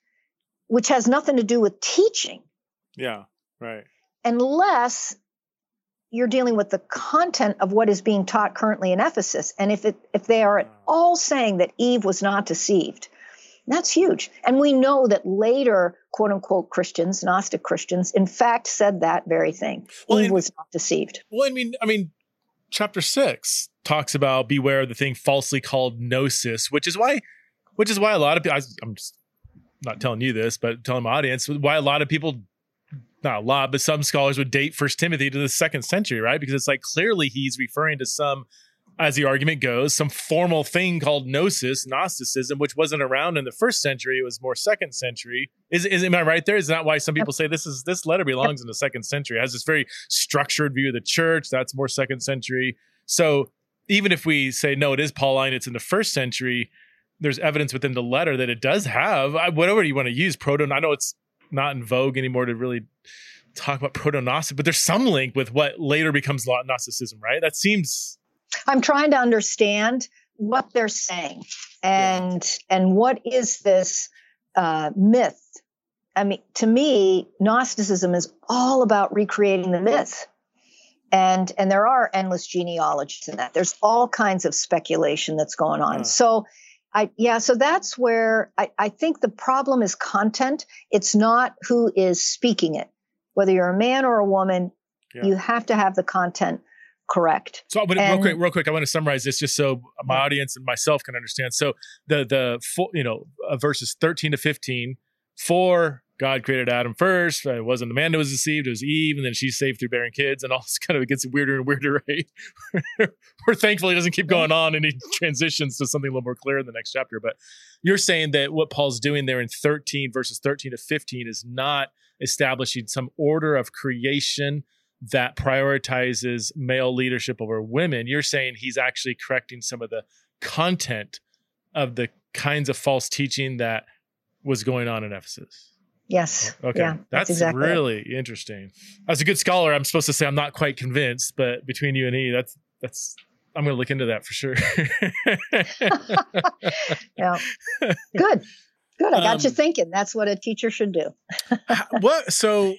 which has nothing to do with teaching yeah right unless you're dealing with the content of what is being taught currently in ephesus and if it if they are at all saying that eve was not deceived that's huge. And we know that later, quote unquote, Christians, Gnostic Christians, in fact, said that very thing. Well, Eve was not deceived. Well, I mean, I mean, chapter six talks about beware of the thing falsely called gnosis, which is why, which is why a lot of people, I'm just not telling you this, but telling my audience why a lot of people, not a lot, but some scholars would date First Timothy to the second century, right? Because it's like clearly he's referring to some as the argument goes, some formal thing called gnosis, Gnosticism, which wasn't around in the first century. It was more second century. Is, is am I right there? Is that why some people say this is this letter belongs in the second century? It has this very structured view of the church. That's more second century. So even if we say no, it is Pauline, it's in the first century. There's evidence within the letter that it does have whatever you want to use proto. I know it's not in vogue anymore to really talk about proto Gnostic, but there's some link with what later becomes Gnosticism, right? That seems. I'm trying to understand what they're saying and yeah. and what is this uh, myth. I mean, to me, Gnosticism is all about recreating the myth and and there are endless genealogies in that there's all kinds of speculation that's going on so i yeah so that's where I, I think the problem is content it's not who is speaking it whether you're a man or a woman yeah. you have to have the content correct so but and, real quick real quick i want to summarize this just so my yeah. audience and myself can understand so the the you know uh, verses 13 to 15 for God created Adam first. It wasn't the man that was deceived, it was Eve, and then she's saved through bearing kids, and all this *laughs* kind of gets weirder and weirder, right? *laughs* Where thankfully it doesn't keep going on and he transitions to something a little more clear in the next chapter. But you're saying that what Paul's doing there in 13 verses 13 to 15 is not establishing some order of creation that prioritizes male leadership over women. You're saying he's actually correcting some of the content of the kinds of false teaching that was going on in Ephesus. Yes. Okay. Yeah, that's, that's exactly really it. interesting. As a good scholar, I'm supposed to say I'm not quite convinced, but between you and me, that's that's I'm going to look into that for sure. *laughs* yeah. *laughs* Good. Good. I got um, you thinking. That's what a teacher should do. *laughs* what so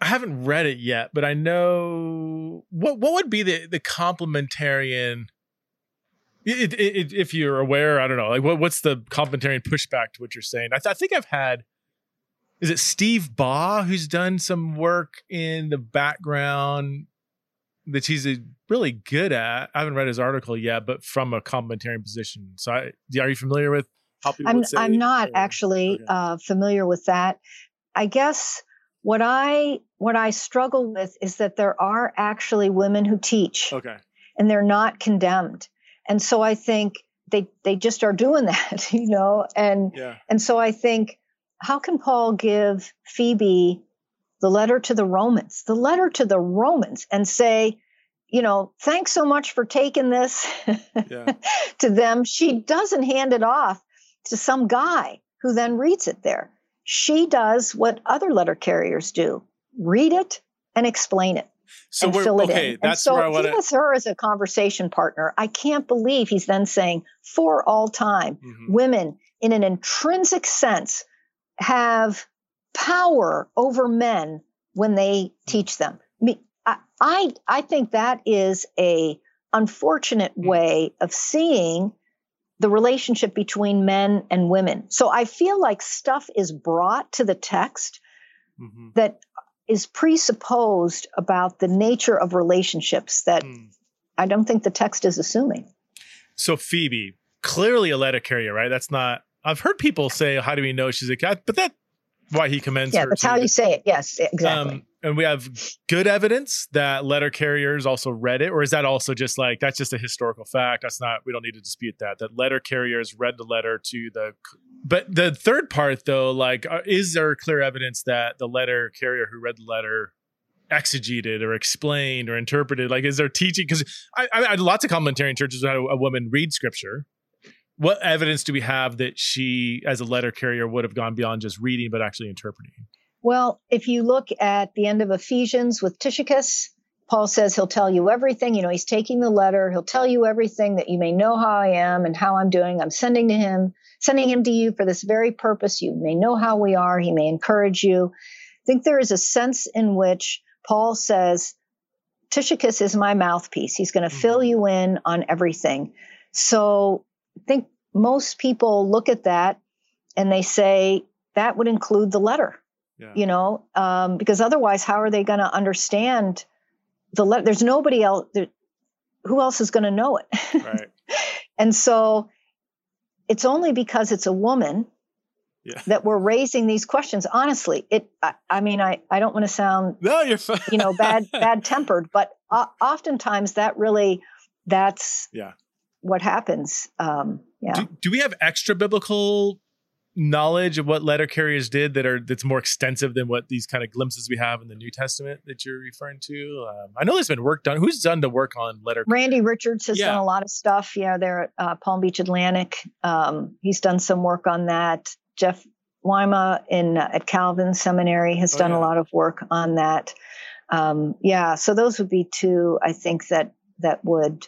I haven't read it yet, but I know what what would be the the complementarian it, it, it, if you're aware, I don't know, like what, what's the complementarian pushback to what you're saying? I, th- I think I've had is it Steve Baugh who's done some work in the background that he's really good at. I haven't read his article yet, but from a complementarian position. So, I, are you familiar with how people I'm, I'm not or, actually okay. uh, familiar with that. I guess what I what I struggle with is that there are actually women who teach, okay, and they're not condemned. And so I think they they just are doing *laughs* that, you know, and yeah. and so I think how can Paul give Phoebe the letter to the Romans, the letter to the Romans, and say, you know, thanks so much for taking this yeah. *laughs* to them? She doesn't hand it off to some guy who then reads it there. She does what other letter carriers do read it and explain it. So and fill it okay, in. That's and so where I want to. He has her as a conversation partner. I can't believe he's then saying, for all time, mm-hmm. women in an intrinsic sense have power over men when they teach them. I, I, think that is a unfortunate hmm. way of seeing the relationship between men and women. So I feel like stuff is brought to the text mm-hmm. that is presupposed about the nature of relationships that mm. I don't think the text is assuming. So Phoebe, clearly a letter carrier, right? That's not I've heard people say, "How do we know she's a cat?" But that why he commends yeah, her. that's how you say it. Yes, exactly. Um, and we have good evidence that letter carriers also read it, or is that also just like that's just a historical fact? That's not. We don't need to dispute that. That letter carriers read the letter to the. But the third part, though, like, uh, is there clear evidence that the letter carrier who read the letter exegeted or explained or interpreted? Like, is there teaching? Because I, I, I, lots of complementarian churches had a, a woman read scripture what evidence do we have that she, as a letter carrier, would have gone beyond just reading but actually interpreting? Well, if you look at the end of Ephesians with Tychicus, Paul says he'll tell you everything. You know, he's taking the letter. He'll tell you everything that you may know how I am and how I'm doing. I'm sending to him, sending him to you for this very purpose. You may know how we are. He may encourage you. I think there is a sense in which Paul says, Tychicus is my mouthpiece. He's going to mm-hmm. fill you in on everything. So think most people look at that and they say that would include the letter, yeah. you know, um, because otherwise, how are they going to understand the letter? There's nobody else. There, who else is going to know it? Right. *laughs* and so it's only because it's a woman yeah. that we're raising these questions. Honestly, it. I, I mean, I, I don't want to sound no, you're fine. you know bad *laughs* bad tempered, but uh, oftentimes that really that's yeah what happens. Um, yeah. Do, do, we have extra biblical knowledge of what letter carriers did that are that's more extensive than what these kind of glimpses we have in the New Testament that you're referring to? Um, I know there's been work done. Who's done the work on letter? Randy Richards has yeah. done a lot of stuff. Yeah, there at uh, Palm Beach Atlantic. Um, he's done some work on that. Jeff Weima in uh, at Calvin Seminary has oh, done yeah. a lot of work on that. Um, yeah, so those would be two I think that that would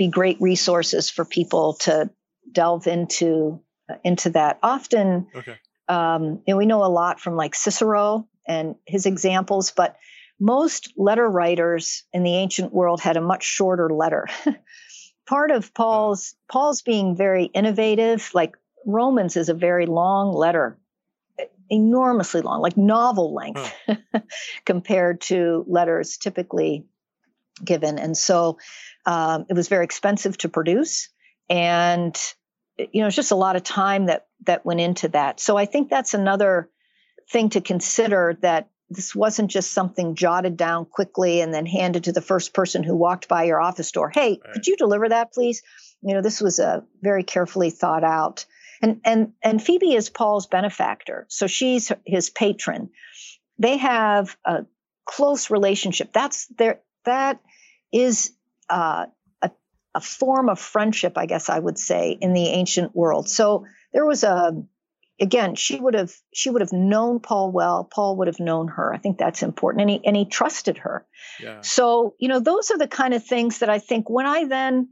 be great resources for people to delve into uh, into that. Often, okay. um, we know a lot from like Cicero and his examples, but most letter writers in the ancient world had a much shorter letter. *laughs* Part of Paul's Paul's being very innovative, like Romans is a very long letter, enormously long, like novel length *laughs* compared to letters typically given. And so um, it was very expensive to produce. And, you know, it's just a lot of time that, that went into that. So I think that's another thing to consider that this wasn't just something jotted down quickly and then handed to the first person who walked by your office door. Hey, right. could you deliver that, please? You know, this was a very carefully thought out. And and and Phoebe is Paul's benefactor, so she's his patron. They have a close relationship. That's their that is uh, a, a form of friendship, I guess I would say, in the ancient world. So there was a again she would have she would have known paul well. Paul would have known her. I think that's important. And he and he trusted her. Yeah. so you know those are the kind of things that i think when i then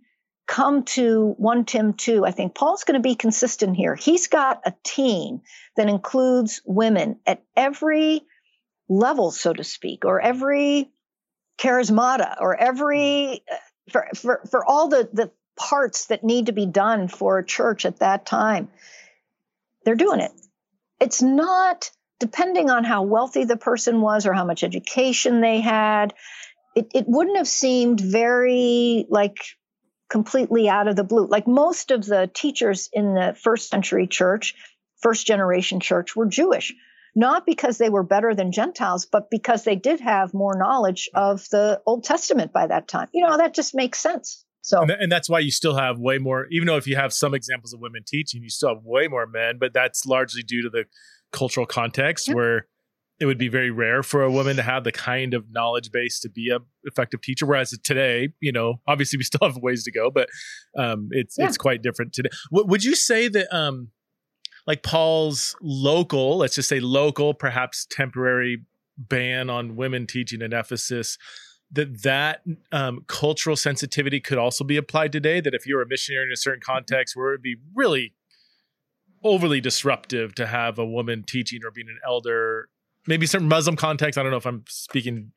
come to 1 tim 2 i think paul's going to be consistent here. He's got a team that includes women at every level so to speak or every charismata or every uh, for for for all the the parts that need to be done for a church at that time they're doing it. It's not depending on how wealthy the person was or how much education they had it, it wouldn't have seemed very like completely out of the blue. Like most of the teachers in the first century church first generation church were jewish not because they were better than Gentiles, but because they did have more knowledge of the Old Testament by that time. You know, that just makes sense. So, and, th- and, that's why you still have way more, even though if you have some examples of women teaching, you still have way more men, but that's largely due to the cultural context where it would be very rare for a woman to have the kind of knowledge base to be a effective teacher. Whereas today, you know, obviously we still have ways to go, but um, it's yeah. it's quite different today. W- would you say that um, like Paul's local, let's just say local, perhaps temporary ban on women teaching in Ephesus, that that um, cultural sensitivity could also be applied today. That if you're a missionary in a certain context where it would be really overly disruptive to have a woman teaching or being an elder, maybe certain Muslim context. I don't know if I'm speaking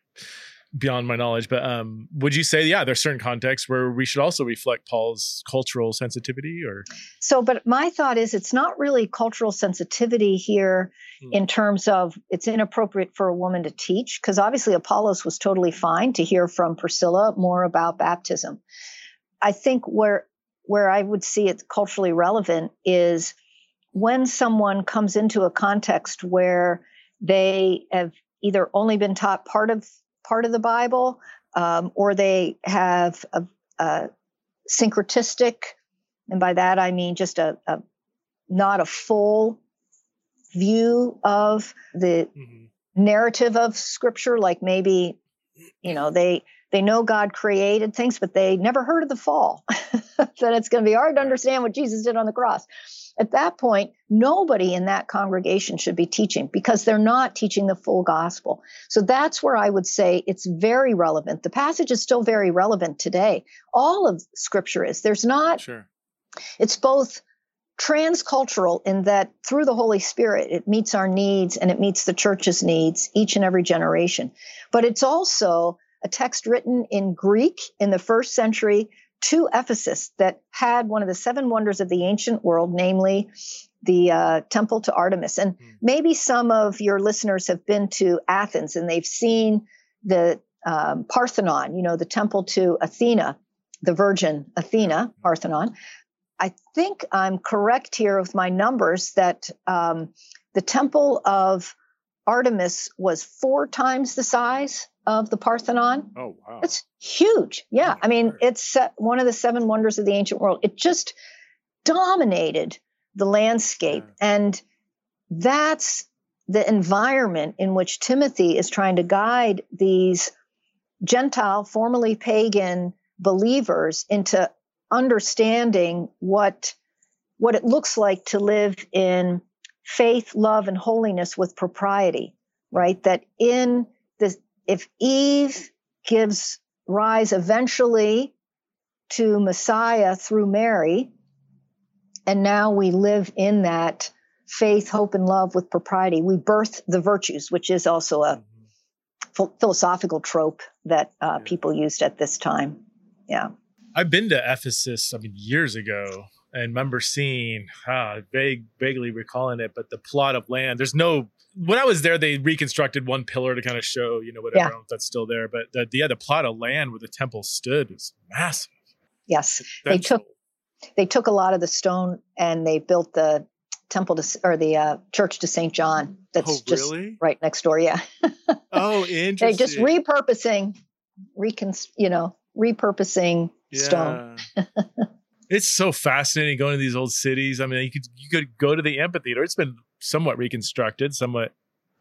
beyond my knowledge, but um, would you say, yeah, there's certain contexts where we should also reflect Paul's cultural sensitivity or? So, but my thought is it's not really cultural sensitivity here hmm. in terms of it's inappropriate for a woman to teach, because obviously Apollos was totally fine to hear from Priscilla more about baptism. I think where, where I would see it culturally relevant is when someone comes into a context where they have either only been taught part of part of the Bible, um, or they have a, a, syncretistic, and by that I mean just a, a not a full view of the mm-hmm. narrative of Scripture. Like maybe, you know, they they know God created things, but they never heard of the fall. *laughs* then it's going to be hard to understand what Jesus did on the cross. At that point, nobody in that congregation should be teaching because they're not teaching the full gospel. So that's where I would say it's very relevant. The passage is still very relevant today. All of scripture is. There's not, sure. it's both transcultural in that through the Holy Spirit, it meets our needs and it meets the church's needs each and every generation. But it's also a text written in Greek in the first century to Ephesus that had one of the seven wonders of the ancient world, namely the uh, temple to Artemis. And mm. maybe some of your listeners have been to Athens and they've seen the um, Parthenon, you know, the temple to Athena, the Virgin Athena, hmm. Parthenon. I think I'm correct here with my numbers that um, the temple of Artemis was four times the size of the Parthenon. Oh, wow. It's huge. Yeah. I mean, it's uh, one of the seven wonders of the ancient world. It just dominated the landscape. Yeah. And that's the environment in which Timothy is trying to guide these Gentile, formerly pagan believers into understanding what what it looks like to live in faith, love, and holiness with propriety, right? That in this, if Eve gives rise eventually to Messiah through Mary, and now we live in that faith, hope, and love with propriety. We birth the virtues, which is also a mm-hmm. philosophical trope that uh, yeah. people used at this time. Yeah. I've been to Ephesus, I mean, years ago, and remember seeing, ah, vague, vaguely recalling it, but the plot of land. There's no. When I was there, they reconstructed one pillar to kind of show, you know, whatever yeah. that's still there. But the, the, yeah, the plot of land where the temple stood was massive. Yes, they took they took a lot of the stone and they built the temple to or the uh, church to St. John. That's oh, just right next door. Yeah. *laughs* oh, interesting. *laughs* they just repurposing, recon, you know, repurposing yeah. stone. *laughs* it's so fascinating going to these old cities. I mean, you could you could go to the amphitheater. It's been somewhat reconstructed, somewhat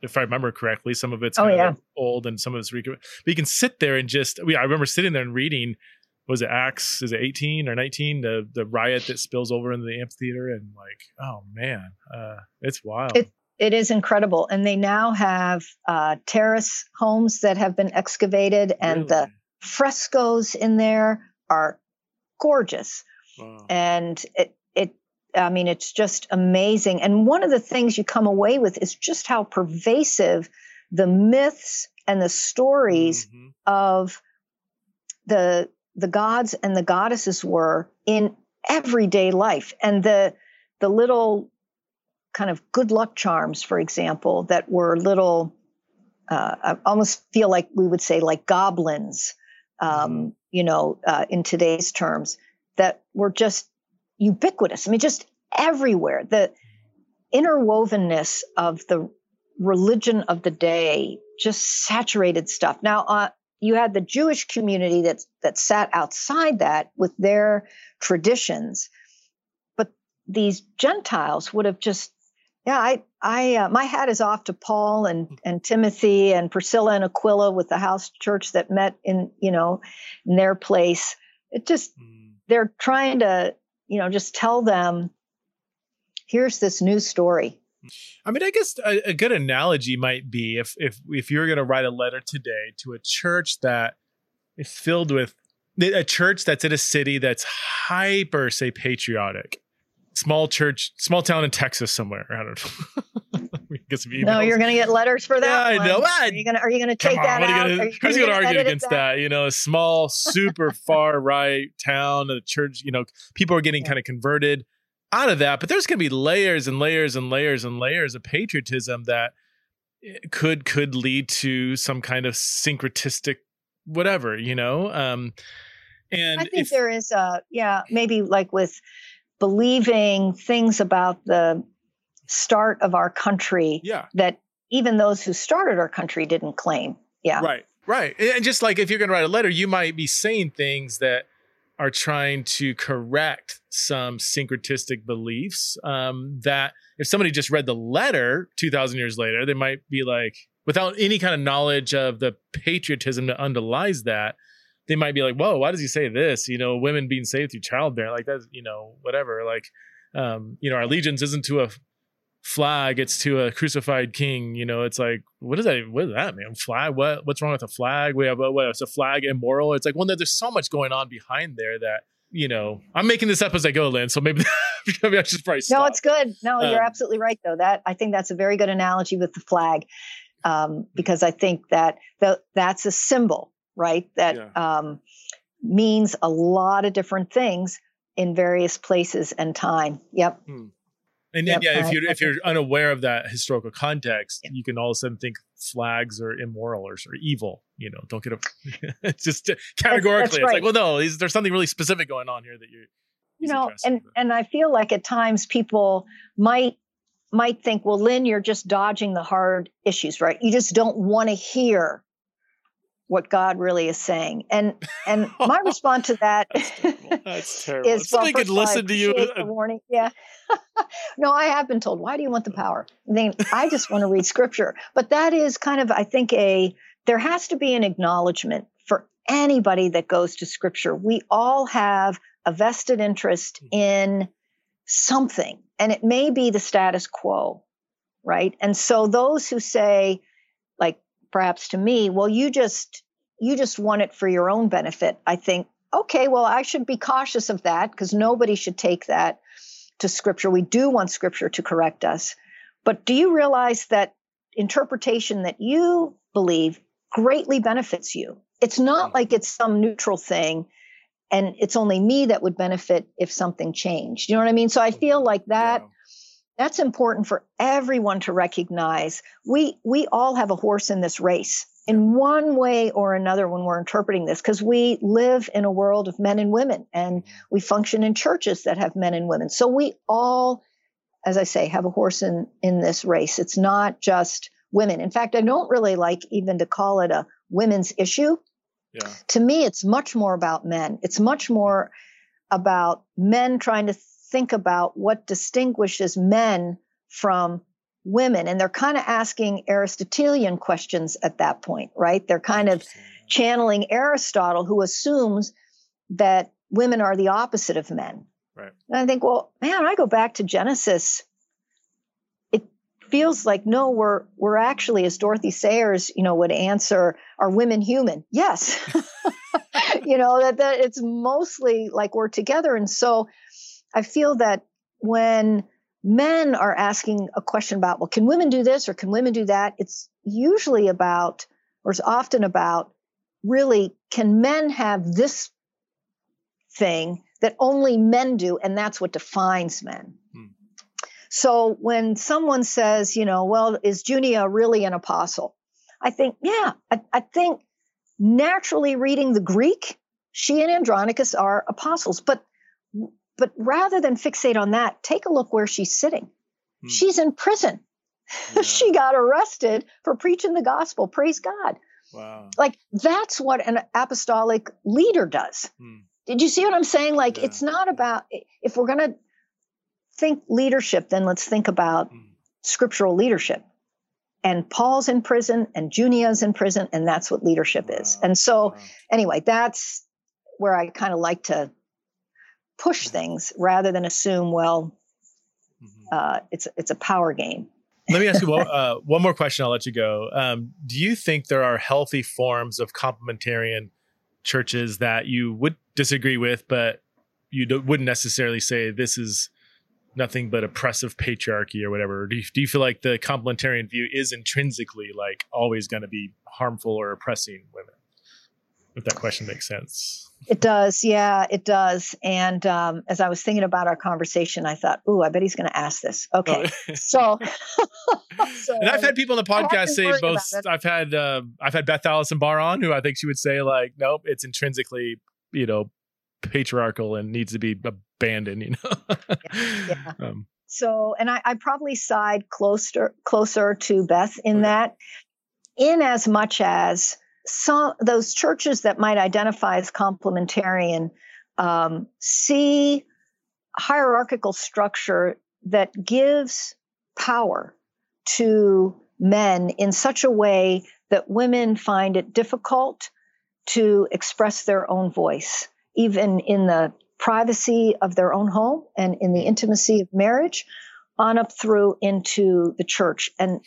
if I remember correctly, some of it's oh, yeah. old and some of it's recon- but you can sit there and just I remember sitting there and reading was it Acts? Is it 18 or 19? The the riot that spills over into the amphitheater and like, oh man, uh, it's wild. It, it is incredible, and they now have uh, terrace homes that have been excavated, and really? the frescoes in there are gorgeous. Wow. And it it I mean, it's just amazing. And one of the things you come away with is just how pervasive the myths and the stories mm-hmm. of the the gods and the goddesses were in everyday life and the the little kind of good luck charms for example that were little uh, I almost feel like we would say like goblins um, mm-hmm. you know uh, in today's terms that were just ubiquitous i mean just everywhere the interwovenness of the religion of the day just saturated stuff now uh, you had the Jewish community that that sat outside that with their traditions, but these Gentiles would have just yeah I I uh, my hat is off to Paul and and Timothy and Priscilla and Aquila with the house church that met in you know in their place. It just mm. They're trying to you know just tell them here's this new story. I mean, I guess a, a good analogy might be if if if you're going to write a letter today to a church that is filled with a church that's in a city that's hyper say patriotic. Small church small town in texas somewhere i don't know *laughs* get some emails. no you're gonna get letters for that yeah one. i know are you gonna are you gonna take on, that out gonna, who's gonna, gonna argue against that? that? you know a small super *laughs* far right town a church you know people are getting yeah. kind of converted out of that, but there's going to be layers and layers and layers and layers of patriotism that eh, could could lead to some kind of syncretistic whatever, you know. Um, and I think if, there is a yeah, maybe like with believing things about the start of our country yeah. that even those who started our country didn't claim. Yeah. Right. Right. And just like if you're going to write a letter, you might be saying things that are trying to correct some syncretistic beliefs um, that if somebody just read the letter 2000 years later they might be like without any kind of knowledge of the patriotism that underlies that they might be like whoa why does he say this you know women being saved through childbearing like that's you know whatever like um, you know our allegiance isn't to a flag it's to a crucified king you know it's like what is that what is that man? Flag what what's wrong with a flag? We have a, what it's a flag immoral? It's like well there's so much going on behind there that you know i'm making this up as i go lynn so maybe, *laughs* maybe i should probably stop. no it's good. No um, you're absolutely right though. That i think that's a very good analogy with the flag um, because i think that the, that's a symbol right that yeah. um, means a lot of different things in various places and time. Yep. Hmm. And then, yep, yeah, if you're if you're unaware of that historical context, you can all of a sudden think flags are immoral or, or evil. You know, don't get a. *laughs* just categorically, that's, that's right. it's like, well, no, there's something really specific going on here that you're. You know, and and I feel like at times people might might think, well, Lynn, you're just dodging the hard issues, right? You just don't want to hear what God really is saying. And and my *laughs* response to that That's terrible. That's *laughs* terrible. is well, could listen to you. The warning. Yeah. *laughs* no, I have been told, why do you want the power? I mean, I just want to read scripture. But that is kind of, I think, a there has to be an acknowledgement for anybody that goes to scripture. We all have a vested interest mm-hmm. in something. And it may be the status quo, right? And so those who say, like perhaps to me, well, you just you just want it for your own benefit. I think, okay, well, I should be cautious of that because nobody should take that to scripture. We do want scripture to correct us. But do you realize that interpretation that you believe greatly benefits you? It's not like it's some neutral thing and it's only me that would benefit if something changed. You know what I mean? So I feel mm-hmm. like that yeah. That's important for everyone to recognize. We we all have a horse in this race in one way or another when we're interpreting this because we live in a world of men and women and we function in churches that have men and women. So we all as I say have a horse in in this race. It's not just women. In fact, I don't really like even to call it a women's issue yeah. To me, it's much more about men. It's much more about men trying to think about what distinguishes men from women. And they're kind of asking Aristotelian questions at that point, right? They're kind of channeling Aristotle, who assumes that women are the opposite of men. Right. And I think, well, man, I go back to Genesis It feels like no we're we're actually as dorothy sayers you know would answer are women human yes *laughs* you know that, that it's mostly like we're together and so i feel that when men are asking a question about well can women do this or can women do that it's usually about or it's often about really can men have this thing that only men do and that's what defines men hmm. So when someone says, you know, well, is Junia really an apostle? I think, yeah, I, I think naturally reading the Greek, she and Andronicus are apostles. But but rather than fixate on that, take a look where she's sitting. Hmm. She's in prison. *laughs* Yeah. she got arrested for preaching the gospel. Praise God. Wow. Like that's what an apostolic leader does. Hmm. Did you see what I'm saying? Like yeah. it's not about if we're going to think leadership, then let's think about mm. scriptural leadership. And Paul's in prison and Junia's in prison, and that's what leadership wow. is. And so, wow. anyway, that's where I kind of like to push things rather than assume, well, mm-hmm. uh, it's it's a power game. Let me ask you *laughs* one, uh, one more question. I'll let you go. Um, do you think there are healthy forms of complementarian churches that you would disagree with, but you wouldn't necessarily say this is nothing but oppressive patriarchy or whatever? Do you, do you feel like the complementarian view is intrinsically like always going to be harmful or oppressing women? If that question makes sense. It does. Yeah, it does. And um, as I was thinking about our conversation, I thought, ooh, I bet he's going to ask this. Okay. Oh. so, *laughs* so, and I've had people on the podcast say both. I've had, uh, I've had Beth Allison Barr on who I think she would say like, nope, it's intrinsically, you know, patriarchal and needs to be abandoned, you know? yeah, yeah. *laughs* Um, so, and I, I, probably side closer closer to Beth in okay. that, in as much as some those churches that might identify as complementarian um, see hierarchical structure that gives power to men in such a way that women find it difficult to express their own voice even in the privacy of their own home and in the intimacy of marriage, on up through into the church. And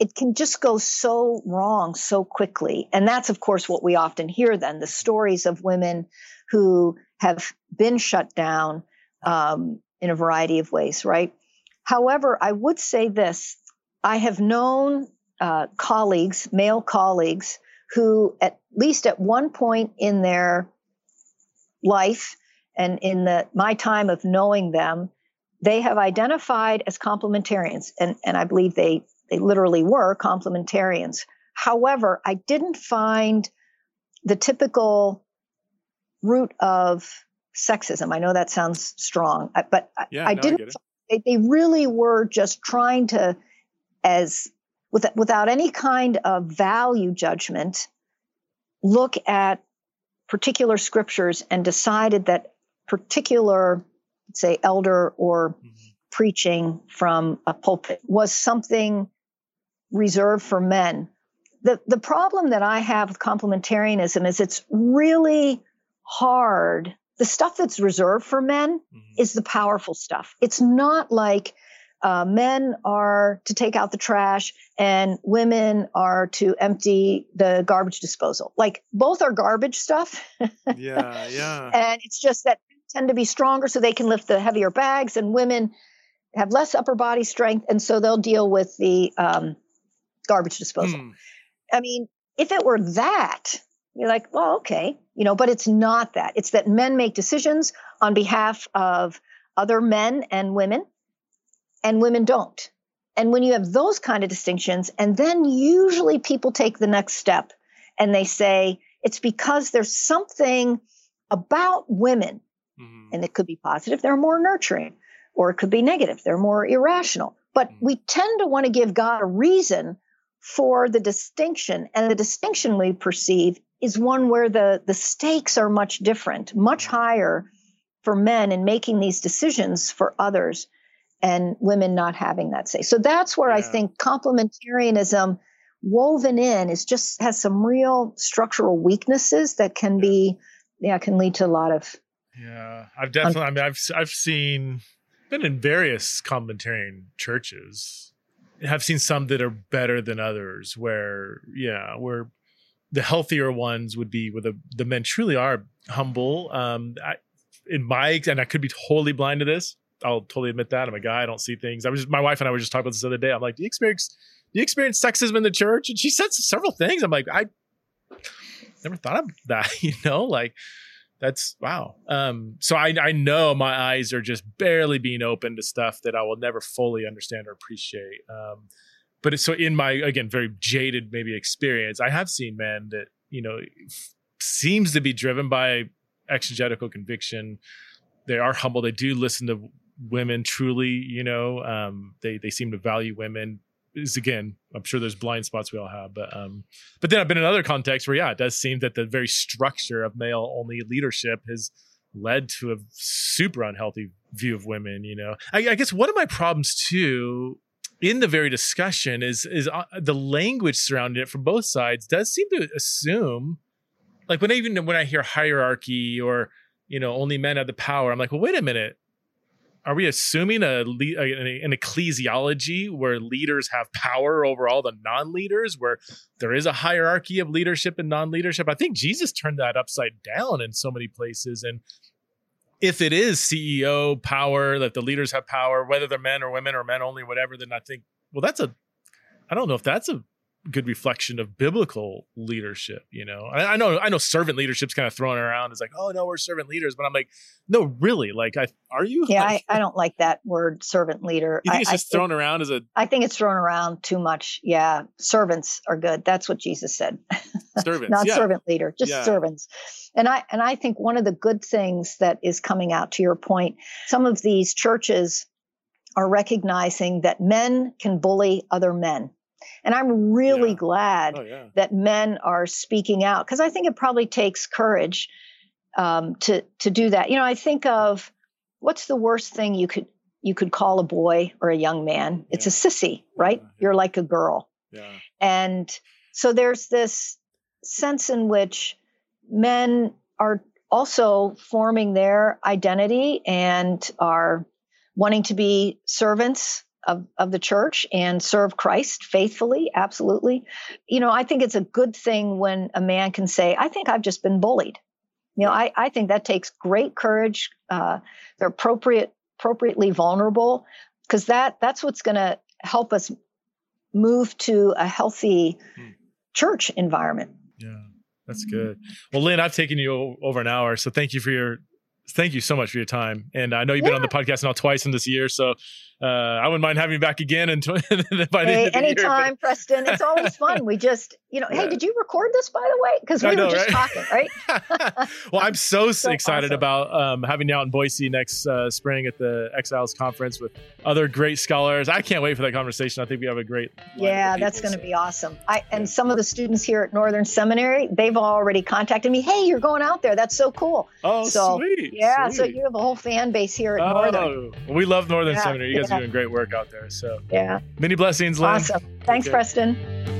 it can just go so wrong so quickly. And that's, of course, what we often hear then the stories of women who have been shut down um, in a variety of ways, right? However, I would say this I have known uh, colleagues, male colleagues, who at least at one point in their life and in the my time of knowing them, they have identified as complementarians, and, and I believe they they literally were complementarians. However, I didn't find the typical root of sexism. I know that sounds strong, but yeah, I, no, didn't. I they, they really were just trying to, as with, without any kind of value judgment, look at particular scriptures and decided that particular, say, elder or mm-hmm. preaching from a pulpit was something reserved for men. The, the problem that I have with complementarianism is it's really hard. The stuff that's reserved for men mm-hmm. is the powerful stuff. It's not like uh, men are to take out the trash and women are to empty the garbage disposal. Like both are garbage stuff. yeah, *laughs* yeah. And it's just that tend to be stronger so they can lift the heavier bags, and women have less upper body strength, and so they'll deal with the um, garbage disposal. Hmm. I mean, if it were that, you're like, well, okay, you know, but it's not that. It's that men make decisions on behalf of other men and women, and women don't. And when you have those kind of distinctions, and then usually people take the next step and they say, it's because there's something about women, mm-hmm. and it could be positive, they're more nurturing, or it could be negative, they're more irrational. But mm-hmm. we tend to want to give God a reason for the distinction, and the distinction we perceive is one where the, the stakes are much different, much higher for men in making these decisions for others and women not having that say. So that's where yeah. I think complementarianism woven in is just has some real structural weaknesses that can yeah. be yeah can lead to a lot of yeah i've definitely un- i mean i've i've seen been in various complementarian churches have seen some that are better than others where yeah where the healthier ones would be where the, the men truly are humble um I, in my and i could be totally blind to this I'll totally admit that. I'm a guy. I don't see things. I was just, my wife and I were just talking about this the other day. I'm like, do you experience do you experience sexism in the church? And she said several things. I'm like, I never thought of that. *laughs* You know, like that's wow. Um, so I I know my eyes are just barely being open to stuff that I will never fully understand or appreciate. Um, but so in my again very jaded maybe experience, I have seen men that you know f- seems to be driven by exegetical conviction they are humble. They do listen to women truly, you know, um, they they seem to value women. Is again, I'm sure there's blind spots we all have, but um, but then I've been in other contexts where yeah, it does seem that the very structure of male only leadership has led to a super unhealthy view of women. You know, I, I guess one of my problems too in the very discussion is is uh, the language surrounding it from both sides does seem to assume like when I even when I hear hierarchy or you know only men have the power, I'm like, well, wait a minute are we assuming a, an ecclesiology where leaders have power over all the non-leaders where there is a hierarchy of leadership and non-leadership? I think jesus turned that upside down in so many places. And if it is ceo power that the leaders have power whether they're men or women or men only whatever then i think well that's a i don't know if that's a good reflection of biblical leadership. You know, I, I, know I know servant leadership's kind of thrown around It's like, oh no, we're servant leaders, but I'm like, no, really, like, I are you? Yeah, I, *laughs* I don't like that word servant leader. You think I, it's just thrown around as a? I think it's thrown around too much. Yeah, servants are good. That's what Jesus said. *laughs* Servants, not yeah. servant leader, just yeah. servants. And I and I think one of the good things that is coming out to your point, some of these churches are recognizing that men can bully other men and I'm really yeah. glad oh, yeah. that men are speaking out because I think it probably takes courage um, to to do that. You know, I think of what's the worst thing you could you could call a boy or a young man? It's a sissy, right? You're like a girl. And so there's this sense in which men are also forming their identity and are wanting to be servants of, of the church and serve Christ faithfully. Absolutely. You know, I think it's a good thing when a man can say, I think I've just been bullied. You know, I, I think that takes great courage. Uh, they're appropriate, appropriately vulnerable because that that's what's going to help us move to a healthy hmm. church environment. Yeah, that's good. Well, Lynn, I've taken you over an hour, so thank you for your thank you so much for your time. And I know you've been on the podcast now twice in this year, so uh, I wouldn't mind having you back again. And by the hey, anytime, year, but... Preston. It's always fun. We just, you know, yeah. hey, did you record this by the way? Because we know, were just right? talking, right? *laughs* *laughs* well, I'm so, so excited awesome. about um, having you out in Boise next uh, spring at the Exiles conference with other great scholars. I can't wait for that conversation. I think we have a great. Yeah, that's going to so. be awesome. I and yeah. some of the students here at Northern Seminary, they've already contacted me. Hey, you're going out there. That's so cool. Oh, so, sweet. Yeah, sweet. so you have a whole fan base here at oh, Northern. We love Northern yeah, Seminary. You guys doing great work out there. So yeah, many blessings, Lynn. Awesome. Thanks. Preston.